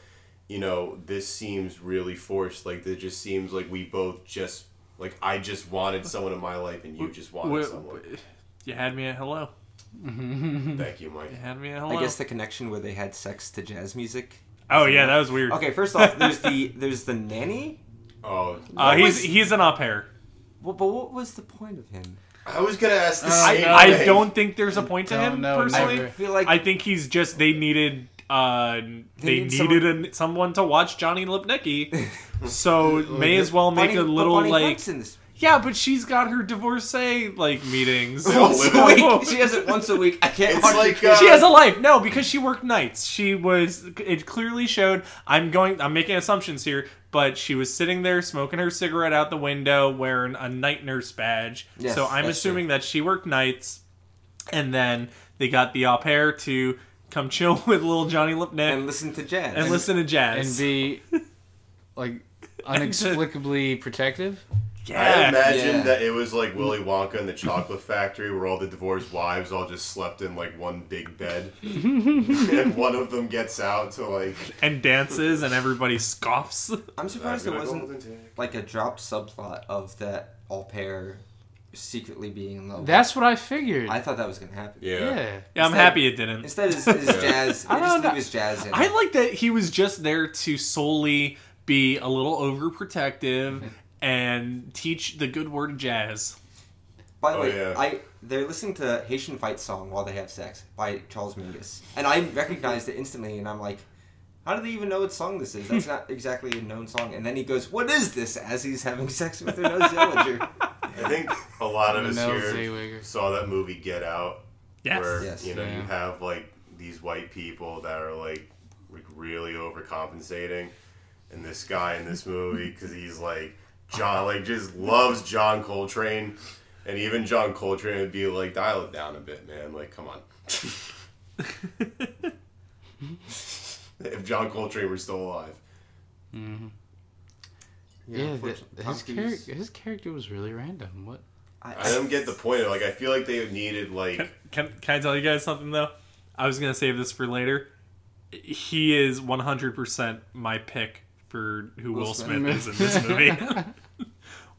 you know this seems really forced. Like it just seems like we both just like I just wanted someone in my life and you just wanted Wh- someone. You had me at hello. Mm-hmm. Thank you, Mike. You had me at hello. I guess the connection where they had sex to jazz music. oh yeah, that was weird. Okay, first off, there's the there's the nanny. Oh, Uh, he's was- he's an au pair. Well, but what was the point of him? I was gonna ask the Uh, I, same. I thing. don't think there's a point to Don't him know, personally. never. I feel like I think he's just they needed uh they, need needed a, someone to watch Johnny Lipnicki, so may as well make Bonnie- a but little Bonnie like Hunt's in this. Yeah, but she's got her divorcee like meetings. Once a week. She has it once a week. I can't. It's watch like, uh, she has a life. No, because she worked nights. She was. It clearly showed. I'm going. I'm making assumptions here, but she was sitting there smoking her cigarette out the window, wearing a night nurse badge. Yes, so I'm that's assuming that she worked nights, and then they got the au pair to come chill with little Johnny Lipnick and and, listen to jazz. And listen to jazz And be, like, inexplicably protective? I yeah. imagine Yeah. that it was like Willy mm. Wonka and the Chocolate Factory, where all the divorced wives all just slept in like one big bed, and one of them gets out to like. and dances, and everybody scoffs. I'm surprised there wasn't go into it." like a dropped subplot of that au pair secretly being in love. That's what I figured. I thought that was gonna happen. Yeah. yeah. Yeah, I'm Instead- happy it didn't. Instead, is, is jazz. I just don't know. jazz in. I like that he was just there to solely be a little overprotective and teach the good word of jazz. By the Oh, way, yeah. I they're listening to Haitian Fight Song while they have sex by Charles Mingus, and I recognized it instantly, and I'm like, how do they even know what song this is? That's not exactly a known song. And then he goes, "What is this?" As he's having sex with Renee Zellweger. I think a lot of us Mel here Zellweger. saw that movie Get Out, Yes. where Yes. you know you have like these white people that are like like really overcompensating, and this guy in this movie because he's like John, like just loves John Coltrane, and even John Coltrane would be like, dial it down a bit, man. Like, come on. if John Coltrane were still alive. Mm-hmm. Yeah, that, unfortunately, his, Tom char- his character was really random. What? I, I don't get the point. Of, like, I feel like they needed like. Can, can I tell you guys something though? I was gonna save this for later. He is 100% my pick for who Will, Will Smith. Smith. is in this movie.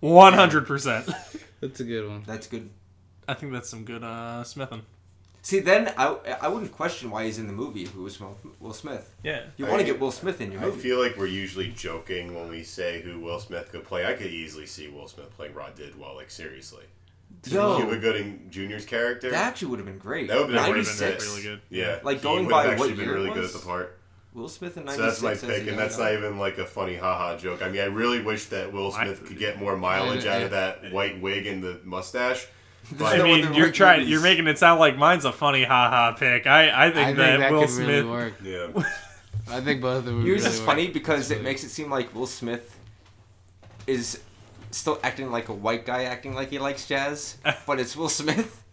100%. That's a good one. That's good. I think that's some good uh, smithing. See, then I, I wouldn't question why he's in the movie. Who was Will- Will Smith? Yeah. You want to get Will Smith in your movie. I movie. feel like we're usually joking when we say who Will Smith could play. I could easily see Will Smith playing Rod Tidwell, like seriously. Yo, Cuba Gooding Jr.'s character. that actually would have been great. That would've been been 96. really good. yeah, Like, he going would by have actually what been year it really good was? at the part. Will Smith in So that's my pick, and that's not even like a funny haha joke. I mean, I really wish that Will I- Smith could get more mileage out of that white wig and the mustache. I mean, you're white trying. movies. You're making it sound like mine's a funny haha pick. I I think I think that, that, Will could Smith. really work. Yeah, I think both of them. would Yours really is work. funny because it makes it seem like Will Smith is still acting like a white guy acting like he likes jazz, but it's Will Smith,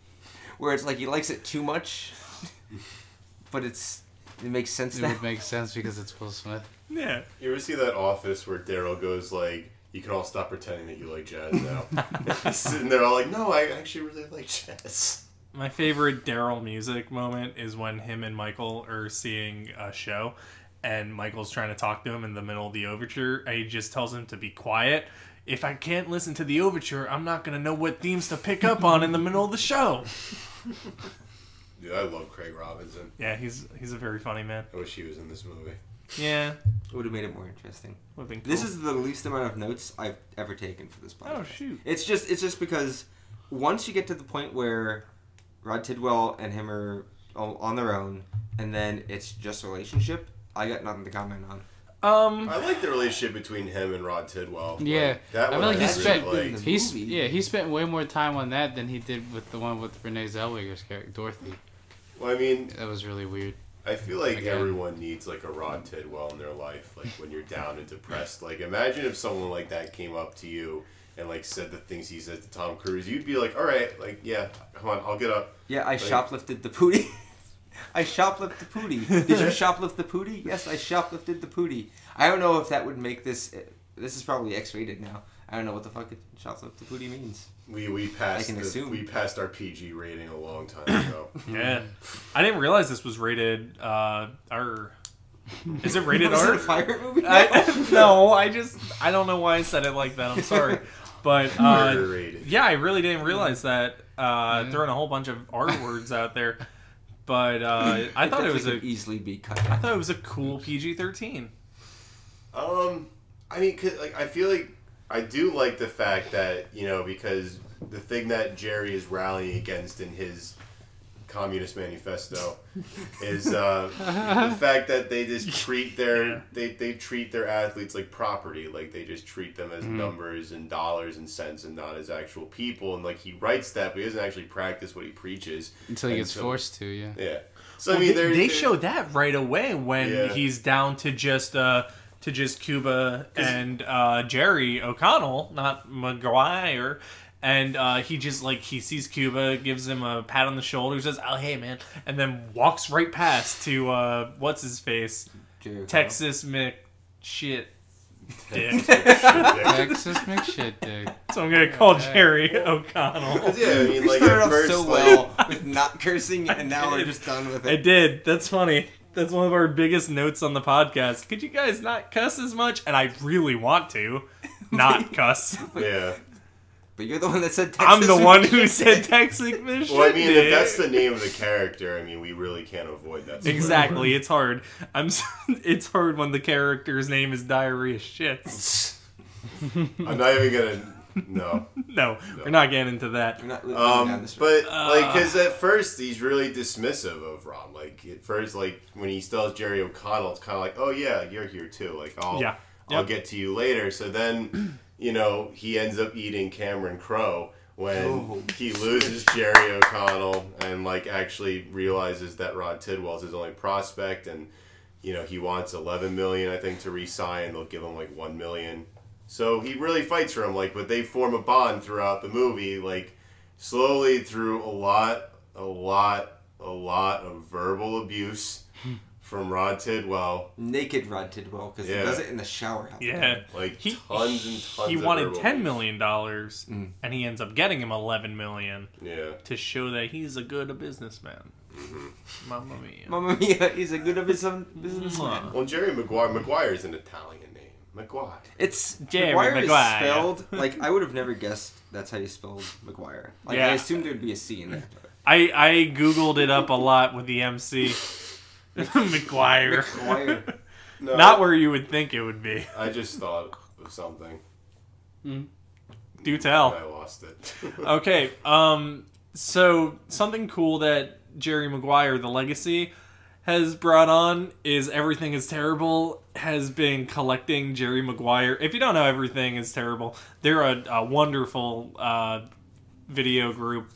where it's like he likes it too much, but it's it makes sense It now. would make sense because it's Will Smith. Yeah. you ever see that Office where Daryl goes like, "You can all stop pretending that you like jazz now." He's sitting there all like, "No, I actually really like jazz." My favorite Daryl music moment is when him and Michael are seeing a show, and Michael's trying to talk to him in the middle of the overture, and he just tells him to be quiet. If I can't listen to the overture, I'm not gonna know what themes to pick up on in the middle of the show. Dude, I love Craig Robinson. Yeah, he's he's a very funny man. I wish he was in this movie. Yeah, It would have made it more interesting. would've been This cool. is the least amount of notes I've ever taken for this podcast. oh shoot. It's just it's just because once you get to the point where Rod Tidwell and him are o- on their own, and then it's just a relationship, I got nothing to comment on. Um, I like the relationship between him and Rod Tidwell. Yeah, Like, that I one feel like he I spent- really liked. He's movie. yeah, he spent way more time on that than he did with the one with Renee Zellweger's character Dorothy. Well, I mean, That was really weird. I feel like Again. everyone needs like a Rod Tidwell in their life. Like when you're down and depressed. Like imagine if someone like that came up to you and like said the things he said to Tom Cruise. You'd be like, all right, like yeah, come on, I'll get up. Yeah, I Like- shoplifted the pootie. I shoplifted the pootie. Did you shoplift the pootie? Yes, I shoplifted the pootie. I don't know if that would make this. This is probably X-rated now. I don't know what the fuck it, shoplift the pootie means. We we passed I can the, assume. we passed our PG rating a long time ago. yeah, I didn't realize this was rated uh R. Is it rated Was R? it a pirate movie? I, no, I just I don't know why I said it like that. I'm sorry, but uh, rated. yeah, I really didn't realize that. Uh, Throwing a whole bunch of R words out there, but uh, I thought it was a easily be cut. I thought it was a cool PG-13. Um, I mean, 'cause, like I feel like I do like the fact that you know because the thing that Jerry is rallying against in his communist manifesto is uh, the fact that they just treat their Yeah. they, they treat their athletes like property like they just treat them as numbers and dollars and cents and not as actual people and like he writes that but he doesn't actually practice what he preaches Until he And gets so- forced to, yeah. yeah so Well, I mean they, they're, they they're- show that right away when Yeah. he's down to just uh to just Cuba and uh, Jerry O'Connell, not McGuire. And uh, he just like he sees Cuba, gives him a pat on the shoulder, says, "Oh hey man," and then walks right past to uh, what's his face, Jerry O'Connell. Texas Mc shit. Dick. Texas McShit, dude. so I'm gonna call Jerry O'Connell. yeah I mean like started at off first so like, well with not cursing, and now we're just done with it. I it. did. That's funny. That's one of our biggest notes on the podcast. Could you guys not cuss as much? And I really want to not cuss. yeah But you're the one that said Texas. I'm the one who said Texas Mission. Well, I mean, if that's the name of the character, I mean, we really can't avoid that. sort of Exactly, it's hard. I'm. s- It's hard when the character's name is diarrhea shits. I'm not even gonna. No. No, we're not getting into that. We're not living down Um, this road. but like, because at first he's really dismissive of Ron. Like at first, like when he tells Jerry O'Connell, it's kind of like, "Oh yeah, you're here too." Like I'll, Yeah. I'll Yep. get to you later. So then, you know, he ends up eating Cameron Crowe when Oh. he loses Jerry O'Connell and like actually realizes that Rod Tidwell's his only prospect and. You know he wants 11 million, I think, to re-sign. They'll give him like one million. So he really fights for him, like, but they form a bond throughout the movie, like, slowly through a lot, a lot, a lot of verbal abuse from Rod Tidwell. Naked Rod Tidwell, because Yeah. he does it in the shower. half Yeah, time. Like he tons and tons. he of wanted verbal ten abuse. million dollars, Mm. and he ends up getting him eleven million Yeah, to show that he's a good businessman. Mamma mia. Mamma mia, he's a good of his own businessman. well, Jerry Maguire. Maguire is an Italian name. Maguire. It's Jerry McGuire is spelled like I would have never guessed that's how you spelled McGuire. Like I assumed there'd be a C in there. I I googled it up a lot with the MC. McGuire. McGuire. No, Not where you would think it would be. I just thought of something. Do tell. I lost it. Okay, um, so something cool that Jerry Maguire, the legacy, has brought on is Everything is Terrible has been collecting Jerry Maguire. If you don't know Everything is Terrible, they're a, a wonderful uh, video group.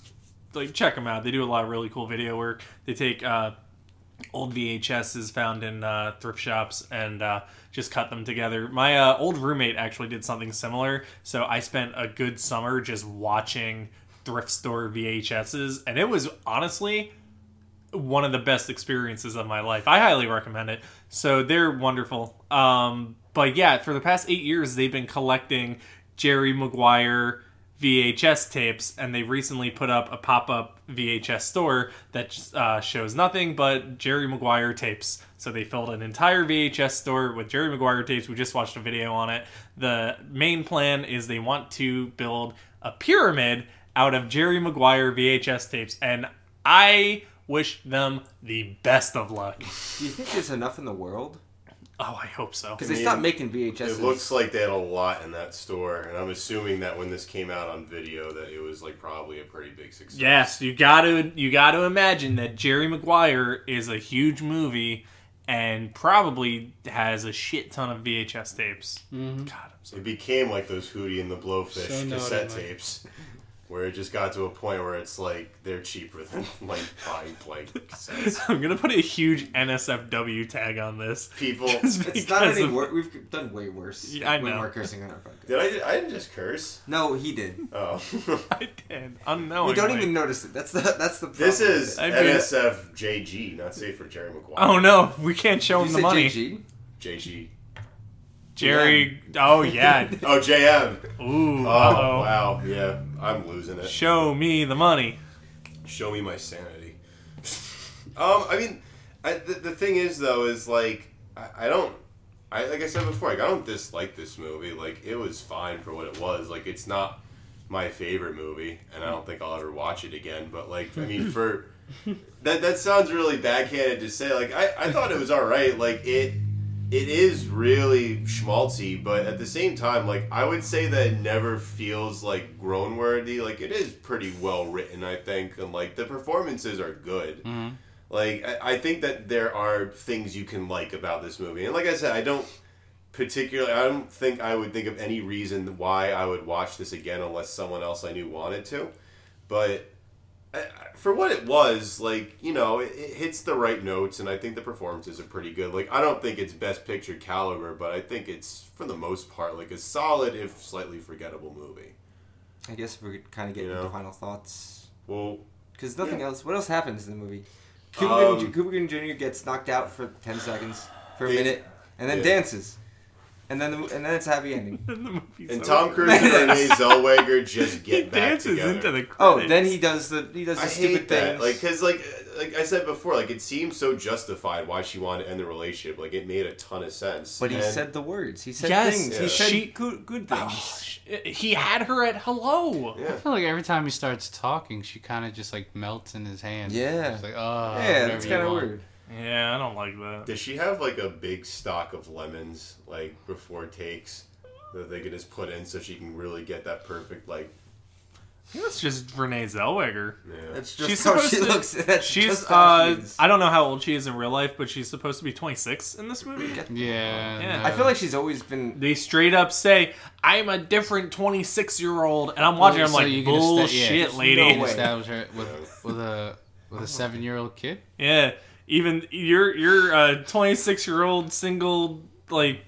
Like, check them out. They do a lot of really cool video work. They take uh, old VHSs found in uh, thrift shops and uh, just cut them together. My uh, old roommate actually did something similar, so I spent a good summer just watching thrift store VHSs, and it was honestly one of the best experiences of my life. I highly recommend it. So they're wonderful. Um, but yeah, for the past eight years, they've been collecting Jerry Maguire VHS tapes, and they recently put up a pop up VHS store that uh, shows nothing but Jerry Maguire tapes. So they filled an entire VHS store with Jerry Maguire tapes. We just watched a video on it. The main plan is they want to build a pyramid out of Jerry Maguire VHS tapes, and I wish them the best of luck. Do you think there's enough in the world? Oh, I hope so. Because they mean, stopped making VHS. It looks like they had a lot in that store, and I'm assuming that when this came out on video, that it was like probably a pretty big success. Yes, you got to you got to imagine that Jerry Maguire is a huge movie and probably has a shit ton of VHS tapes. Mm-hmm. God, I'm so It became like those Hootie and the Blowfish So cassette Mike. tapes, where it just got to a point where it's like they're cheaper than like buying blank cassettes. I'm gonna put a huge NSFW tag on this. People, It's not any worse. We've done way worse. Yeah, I Way know. more cursing on our podcast. did I? I didn't just curse. No, he did. Oh, I did unknowingly. We don't even notice it. That's the that's the. this is I mean- NSFJG, not safe for Jerry Maguire. Oh no, we can't show Did him you the say money. JG? JG. Jerry. Oh yeah. Oh, JM. Ooh. Oh uh-oh. wow, yeah, I'm losing it. Show me the money. Show me my sanity. um, I mean, I, the, the thing is though is like I, I don't. I like I said before, like I don't dislike this movie. Like it was fine for what it was. Like it's not my favorite movie, and I don't think I'll ever watch it again. But like, I mean, for that that sounds really backhanded to say. Like I, I thought it was all right. Like it it is really schmaltzy, but at the same time, like I would say that it never feels like grown worthy. Like it is pretty well written, I think, and like the performances are good. Mm-hmm. Like I, I think that there are things you can like about this movie, and like I said, I don't particularly. I don't think I would think of any reason why I would watch this again unless someone else I knew wanted to. But for what it was, like you know, it, it hits the right notes, and I think the performances are pretty good. Like I don't think it's best picture caliber, but I think it's for the most part like a solid, if slightly forgettable movie. I guess if we could kind of get You into final thoughts. Well, Because nothing Yeah. else. What else happens in the movie? Cuba, Um, Gooding, Jr. gets knocked out for ten seconds, for a minute, and then yeah. dances, and then the, and then it's a happy ending. And the movie's and over. Tom Cruise and Renee Zellweger just he get back dances together. into the Oh, then he does the he does the I stupid hate that. thing. Like, cause like, like I said before, like it seems so justified why she wanted to end the relationship. Like it made a ton of sense. but he And- said the words. He said Yes, things. yeah. He said She- good, good Oh, things. sh- he had her at hello. I yeah. feel like every time he starts talking, she kind of just like melts in his hand. Yeah. It's like, oh, yeah, whatever that's kind of want." weird. Yeah, I don't like that. Does she have like a big stock of lemons like before takes that they can just put in so she can really get that perfect like? I that's just Renee Zellweger. Yeah. That's just She's how she to- looks. That's she's uh, she I don't know how old she is in real life, but she's supposed to be 26 in this movie. Yeah. Yeah. no. I feel like she's always been. They straight up say, "I'm a different 26 year old," and I'm watching. Well, I'm so like, you can esta- bullshit, yeah, no lady. You can way. establish her with with a with a seven year old kid. Yeah, even you're you're a uh, 26 year old single like.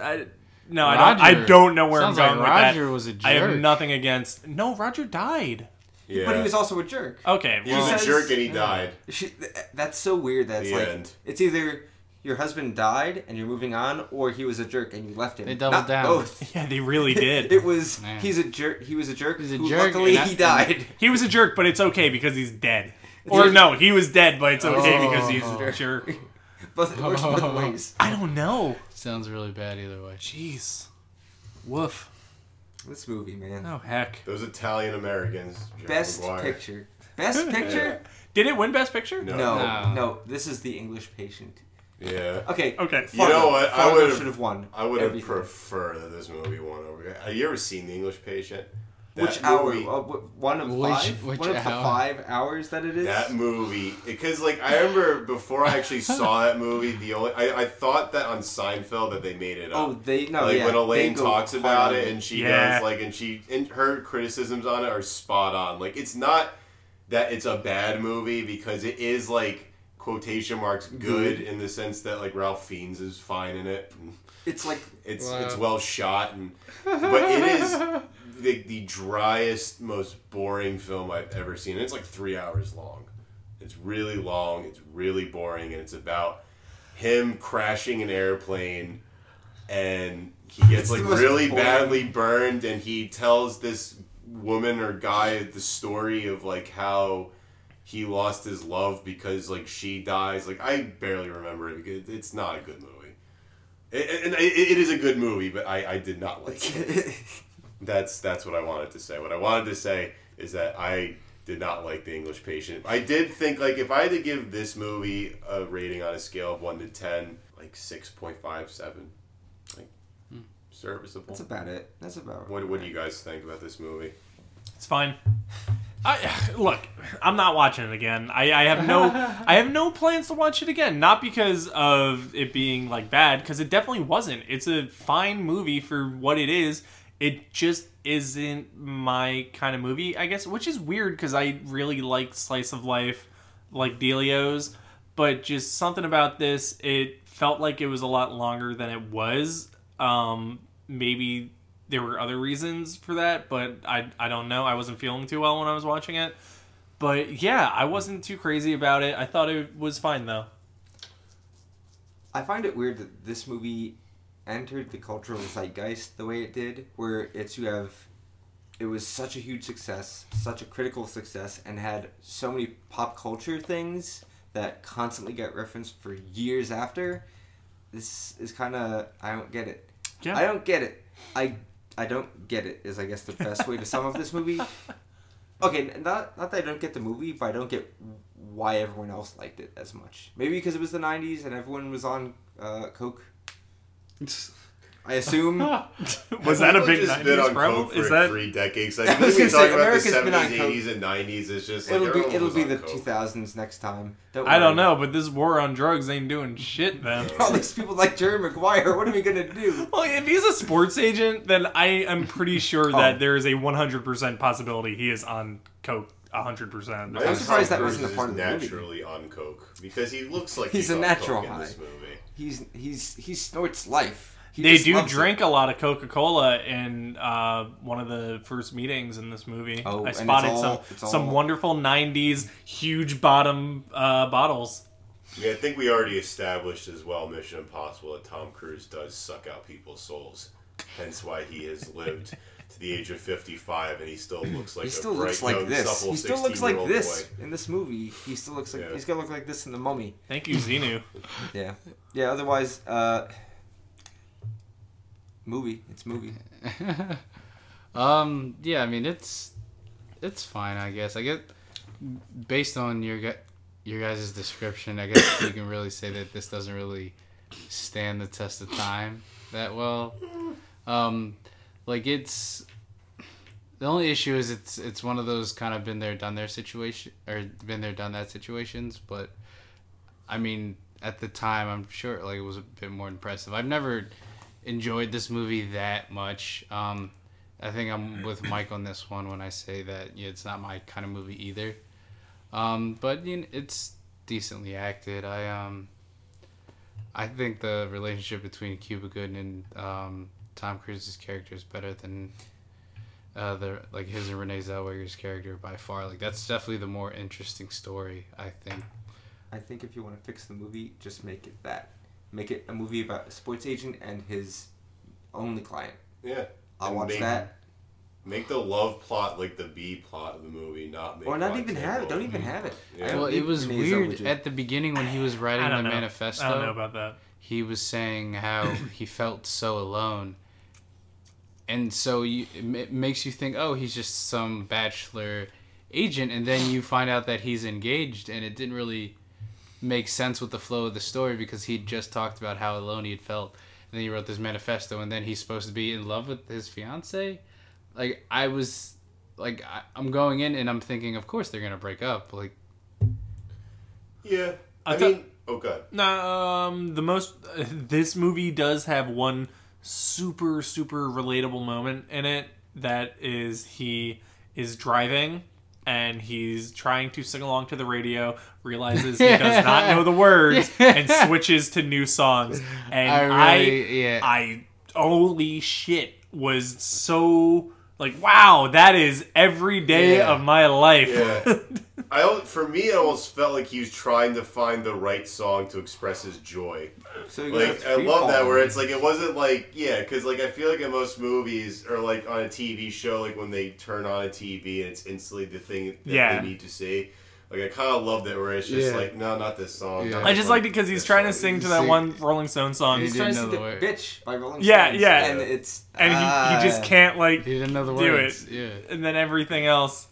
I, no, I don't. I don't know where Sounds I'm going like with Roger that. was a I have jerk. nothing against. No, Roger died. yeah. But he was also a jerk. Okay, He well, was a says- jerk and he died. She, that's so weird. That's The like end. it's either your husband died and you're moving on, or he was a jerk and you left him. They doubled Not down. Both. yeah, they really did. It was Man. he's a jerk. He was a jerk. He's a jerk, Luckily, and he died. He was a jerk, but it's okay because he's dead. Or no, he was dead, but it's okay Oh. because he's a jerk. Both it works both ways. I don't know. Sounds really bad either way. Jeez. Woof. This movie, man. Oh heck. Those Italian Americans. Jerry Best Maguire. picture. Best picture. Did it win Best Picture? No. No, No. no, This is the English Patient. Yeah. Okay. Okay. You know what? I Fargo would've- should have won. I would have everything. preferred that this movie won over. Have you ever seen The English Patient? That Which hour? Uh, one of Which- five. which one of the five hours that it is. That movie, because like I remember before I actually saw that movie, the only I, I thought that on Seinfeld that they made it up. oh, they no. like yeah, when Elaine talks about on it and she Yeah. does like and she and her criticisms on it are spot on. Like it's not that it's a bad movie because it is like quotation marks good, Good. in the sense that like Ralph Fiennes is fine in it. It's like it's Wow. it's well shot and but it is the, the driest, most boring film I've ever seen. It's like three hours long. It's really long. It's really boring, and it's about him crashing an airplane, and he gets It's like really boring- badly burned, and he tells this woman or guy the story of like how he lost his love because like she dies. Like I barely remember it because it's not a good movie. It, and it, it is a good movie, but I, I did not like it. That's that's what I wanted to say. What I wanted to say is that I did not like The English Patient. I did think like if I had to give this movie a rating on a scale of one to ten, like six point five seven, like hmm. serviceable. that's about it. That's about. It. What what do you guys think about this movie? It's fine. I look. I'm not watching it again. I, I have no. I have no plans to watch it again. Not because of it being like bad, because it definitely wasn't. It's a fine movie for what it is. It just isn't my kind of movie, I guess, which is weird because I really like slice of life, like Delio's, but just something about this. It felt like it was a lot longer than it was. Um, maybe there were other reasons for that, but I I don't know. I wasn't feeling too well when I was watching it. But yeah, I wasn't too crazy about it. I thought it was fine though. I find it weird that this movie entered the cultural zeitgeist the way it did, where it's you have it was such a huge success, such a critical success, and had so many pop culture things that constantly get referenced for years after. This is kind of I don't get it. Yeah. I don't get it. I I don't get it is I guess the best way to sum up this movie. Okay, not not that I don't get the movie, but I don't get why everyone else liked it as much. Maybe because it was the '90s and everyone was on uh, coke. I assume. was that a big just been 90s on problem? coke for Is that three decades? Like, I was we gonna talk say, about the America's been on seventies, coke. eighties, and nineties. It's just like it'll be everyone it'll was be on the coke. 2000s next time. Don't I don't worry. know, but this war on drugs ain't doing shit then. All these people like Jerry Maguire. What are we gonna do? Well, if he's a sports agent, then I am pretty sure Oh. that there is a 100% possibility he is on coke 100%. I I'm think surprised that Tom wasn't a Cruise part of the movie. naturally on coke because he looks like He's he's, a on natural coke in this high. movie. He's he's he snorts life. He They do loves it. drink a lot of Coca Cola in uh, one of the first meetings in this movie. Oh, I spotted all- some some all- wonderful '90s huge bottom uh, bottles. I mean, I think we already established as well, Mission Impossible, that Tom Cruise does suck out people's souls. Hence why he has lived to the age of 55 and he still looks like He a still bright, looks like young, this. He still looks like 16-year-old this boy. in this movie. He still looks like Yeah. he's gonna look like this in the Mummy. Thank you, Xenu. Yeah, yeah. Otherwise, uh, movie. It's movie. um, yeah, I mean it's it's fine, I guess. I guess based on your gu- your guys' description, I guess you can really say that this doesn't really stand the test of time that well. Um, like it's the only issue is it's it's one of those kind of been there done there situation or been there done that situations, but I mean at the time I'm sure like it was a bit more impressive. I've never enjoyed this movie that much. Um, I think I'm with Mike on this one when I say that yeah, it's not my kind of movie either. Um, but you know, it's decently acted. I um, I think the relationship between Cuba Gooding and um, Tom Cruise's character is better than uh, the like his and Renee Zellweger's character by far. Like that's definitely the more interesting story. I think. I think if you want to fix the movie, just make it that. Make it a movie about a sports agent and his only client. Yeah. I'll And watch make, that. Make the love plot like the B plot of the movie, not make Or not even Campbell. have it. Don't even have it. Yeah. Well, it was Renee weird Zellweger. at the beginning when he was writing the know. manifesto. I don't know about that. he was saying how he felt so alone and so you, it makes you think oh he's just some bachelor agent and then you find out that he's engaged and it didn't really make sense with the flow of the story because he just talked about how alone he had felt, and then he wrote this manifesto, and then he's supposed to be in love with his fiance. Like I was, like I, I'm going in and I'm thinking, of course they're gonna break up. Like Yeah. I I, thought- mean, oh god. No, um, the most. this movie does have one super super relatable moment in it. That is, he is driving and he's trying to sing along to the radio. Realizes he does not know the words and switches to new songs. And I I, yeah. I, holy shit, was so like, wow, that is every day Yeah. of my life. Yeah. I for me, it almost felt like he was trying to find the right song to express his joy. So Like I love that where it's like it wasn't like yeah, because like I feel like in most movies or like on a TV show, like when they turn on a TV and it's instantly the thing that Yeah. they need to see. Like I kind of loved it where it's just Yeah. like no, not this song. Yeah. I just one, liked it because he's this trying to sing to that one Rolling Stone song. He He's didn't trying to know see the the word. bitch by Rolling Stone. Yeah, Stones, yeah. and it's and he, he just ah. can't like he didn't know the do it. Yeah. and then everything else.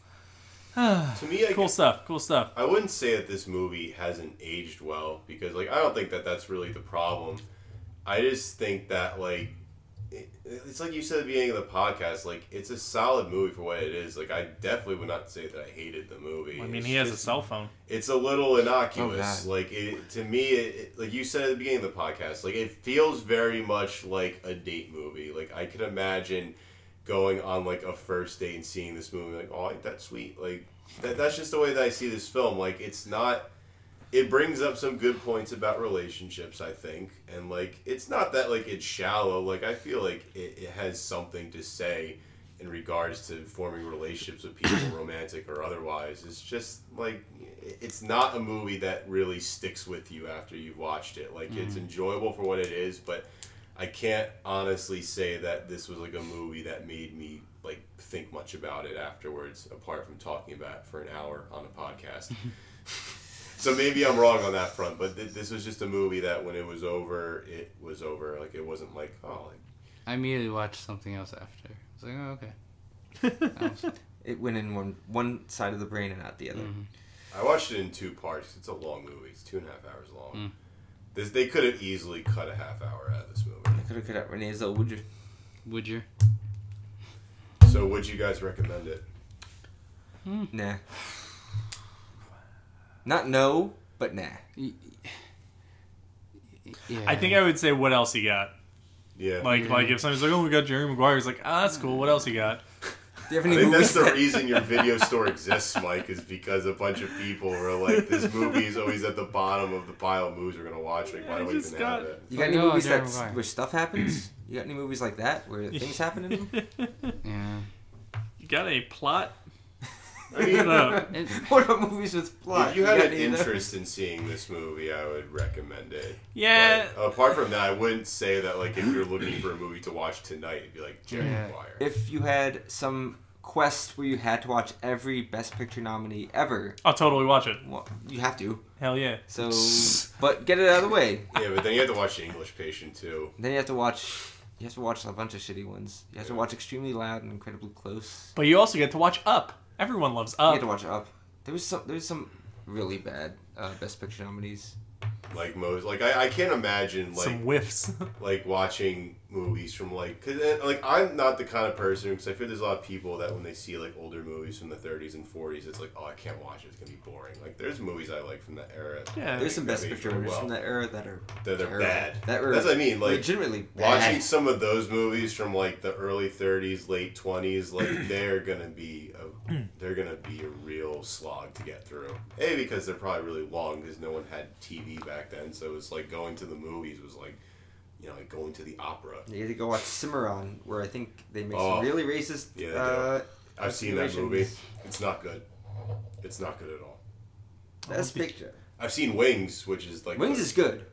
To me, I, cool stuff. Cool stuff. I wouldn't say that this movie hasn't aged well because like I don't think that that's really the problem. I just think that like it, it's like you said at the beginning of the podcast, like it's a solid movie for what it is. Like I definitely would not say that I hated the movie. I mean, It's he has a cell phone. It's a little innocuous. Oh, like it, to me, it, it- like you said at the beginning of the podcast, like it feels very much like a date movie. Like I could imagine going on like a first date and seeing this movie, like oh, ain't that sweet? Like that, that's just the way that I see this film. Like it's not. It brings up some good points about relationships, I think, and like it's not that like it's shallow. Like I feel like it, it has something to say in regards to forming relationships with people, romantic or otherwise. It's just like it's not a movie that really sticks with you after you've watched it. Like it's mm-hmm. enjoyable for what it is, but I can't honestly say that this was like a movie that made me like think much about it afterwards, apart from talking about it for an hour on a podcast. so maybe I'm wrong on that front, but th- this was just a movie that when it was over, it was over. Like it wasn't like oh, like I immediately watched something else after. I was like, oh, okay. It went in one one side of the brain and not the other. I watched it in two parts. It's a long movie. It's two and a half hours long. Mm. This they could have easily cut a half hour out of this movie. I could have cut out Renee Zellweger. Would you? So would you guys recommend it? Nah. Not no, but nah. Yeah. I think I would say, what else he got? Yeah. Like, Yeah. like if somebody's like, oh, we got Jerry Maguire. He's like, ah, that's cool. What else he got? Do you have I any think movies that's the reason your video store exists, Mike, is because a bunch of people were like, "This movie is always at the bottom of the pile of movies we're gonna watch. Like, why I do we just even got- have it?" You got any Like, oh, movies that Maguire. where stuff happens? You got any movies like that where things happen in them? Yeah. You got any plot? I mean, No. It, what about movies with plot? if you had got an any of those? interest in seeing this movie, I would recommend it. Yeah. But apart from that, I wouldn't say that like if you're looking for a movie to watch tonight, it'd be like Jerry Yeah. Maguire. If you had some quest where you had to watch every Best Picture nominee ever, I'll totally watch it. well, you have to. Hell yeah. So, but get it out of the way. yeah, but then you have to watch The English Patient too. Then you have to watch. You have to watch a bunch of shitty ones. You have to watch Extremely Loud and Incredibly Close. But you also get to watch Up. Everyone loves Up. You Up. have to watch Up. There was some. There was some really bad uh, Best Picture nominees. Like most, like I, I can't imagine like Some whiffs. like watching movies from like cause uh, like I'm not the kind of person because I feel there's a lot of people that when they see like older movies from the 30s and 40s it's like oh I can't watch it it's gonna be boring like there's movies I like from that era yeah. There's some Best age Picture really winners well. from that era that are that are terrible. bad That were that's what I mean like legitimately watching some of those movies from like the early 30s late 20s like they're gonna be a, they're gonna be a real slog to get through a because they're probably really long because no one had TV back then so it's like going to the movies was like you know like going to the opera You had to go watch Cimarron, where I think they make Oh. some really racist. Yeah, uh, I've seen that movie. It's not good. It's not good at all. Best Picture. I've seen Wings, which is like Wings is good.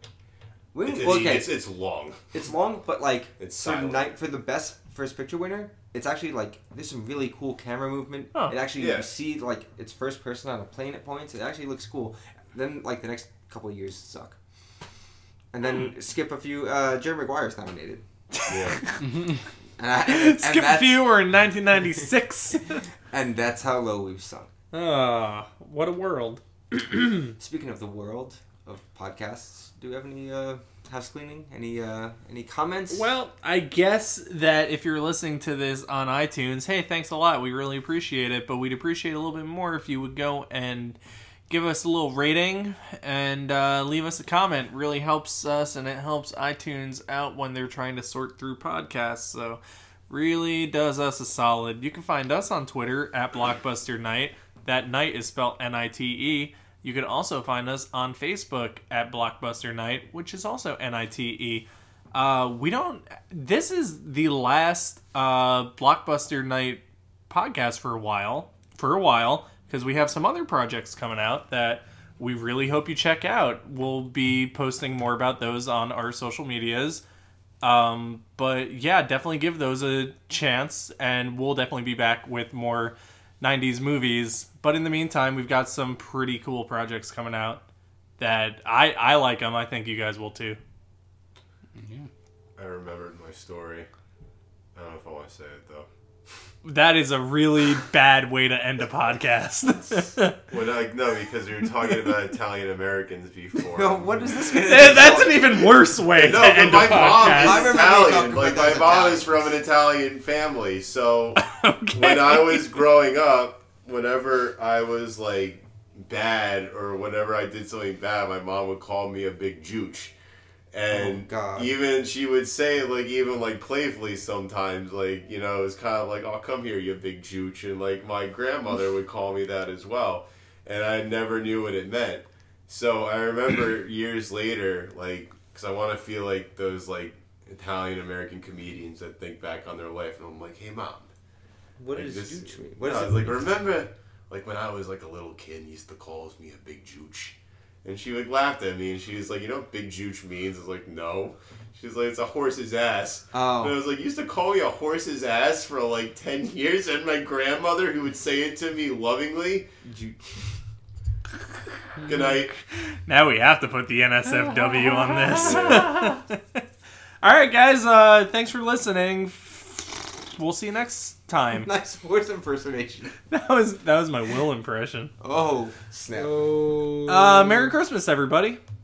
Wings, It's, it's, okay, it's, it's long. it's long, but like It's for night for the best first picture winner, it's actually like there's some really cool camera movement. Oh, it actually yeah. you see like it's first person on a plane at points. It actually looks cool. Then like the next couple of years suck. And then Hmm. skip a few. Uh, Jerry Maguire's nominated. Yeah. And, I, and, and Skip a few. We're in 1996. And that's how low we've sunk. Ah, what a world. Speaking of the world, of podcasts. Do we have any uh, house cleaning? Any uh, any comments? Well, I guess that if you're listening to this on iTunes, hey, thanks a lot. We really appreciate it, but we'd appreciate a little bit more if you would go and give us a little rating and uh, leave us a comment. Really helps us and it helps iTunes out when they're trying to sort through podcasts. So, really does us a solid. You can find us on Twitter at Blockbuster Night. That night is spelled N I T E. You can also find us on Facebook at Blockbuster Night, which is also N I T E. Uh, we don't. This is the last uh, Blockbuster Night podcast for a while. For a while, because we have some other projects coming out that we really hope you check out. We'll be posting more about those on our social medias. Um, but yeah, definitely give those a chance, and we'll definitely be back with more 90s movies. But in the meantime, we've got some pretty cool projects coming out that I I like them. I think you guys will too. Yeah. I remembered my story. I don't know if I want to say it though. That is a really bad way to end a podcast. When I no, because we were talking about Italian Americans before. No, what is this? Gonna That's an even worse way No, to end a my mom podcast. I is remember you talking Italian. about Like my those mom Italians. is from an Italian family, so okay. when I was growing up, whenever I was like bad or whenever I did something bad, my mom would call me a big jooch. Oh, and Oh, even she would say like even like playfully sometimes, like, you know, it's kind of like, Oh come here, you big jooch and like my grandmother would call me that as well. And I never knew what it meant. So I remember years later, like, because I want to feel like those like Italian American comedians that think back on their life, and I'm like, hey mom, What like does this- Jooch mean? What no, is it? like, remember, like when I was like a little kid, used to call me a big jooch, and she like laughed at me, and she was like, you know what big jooch means? I was like, no. She's like, it's a horse's ass. And I Oh, was like, used to call me a horse's ass for like ten years, and my grandmother, who would say it to me lovingly. Jooch. Good night. Now we have to put the NSFW on this. All right, guys. Uh, thanks for listening. We'll see you next time. Nice voice impersonation. That was that was my Will impression. Oh, snap. Oh. Uh, Merry Christmas, everybody.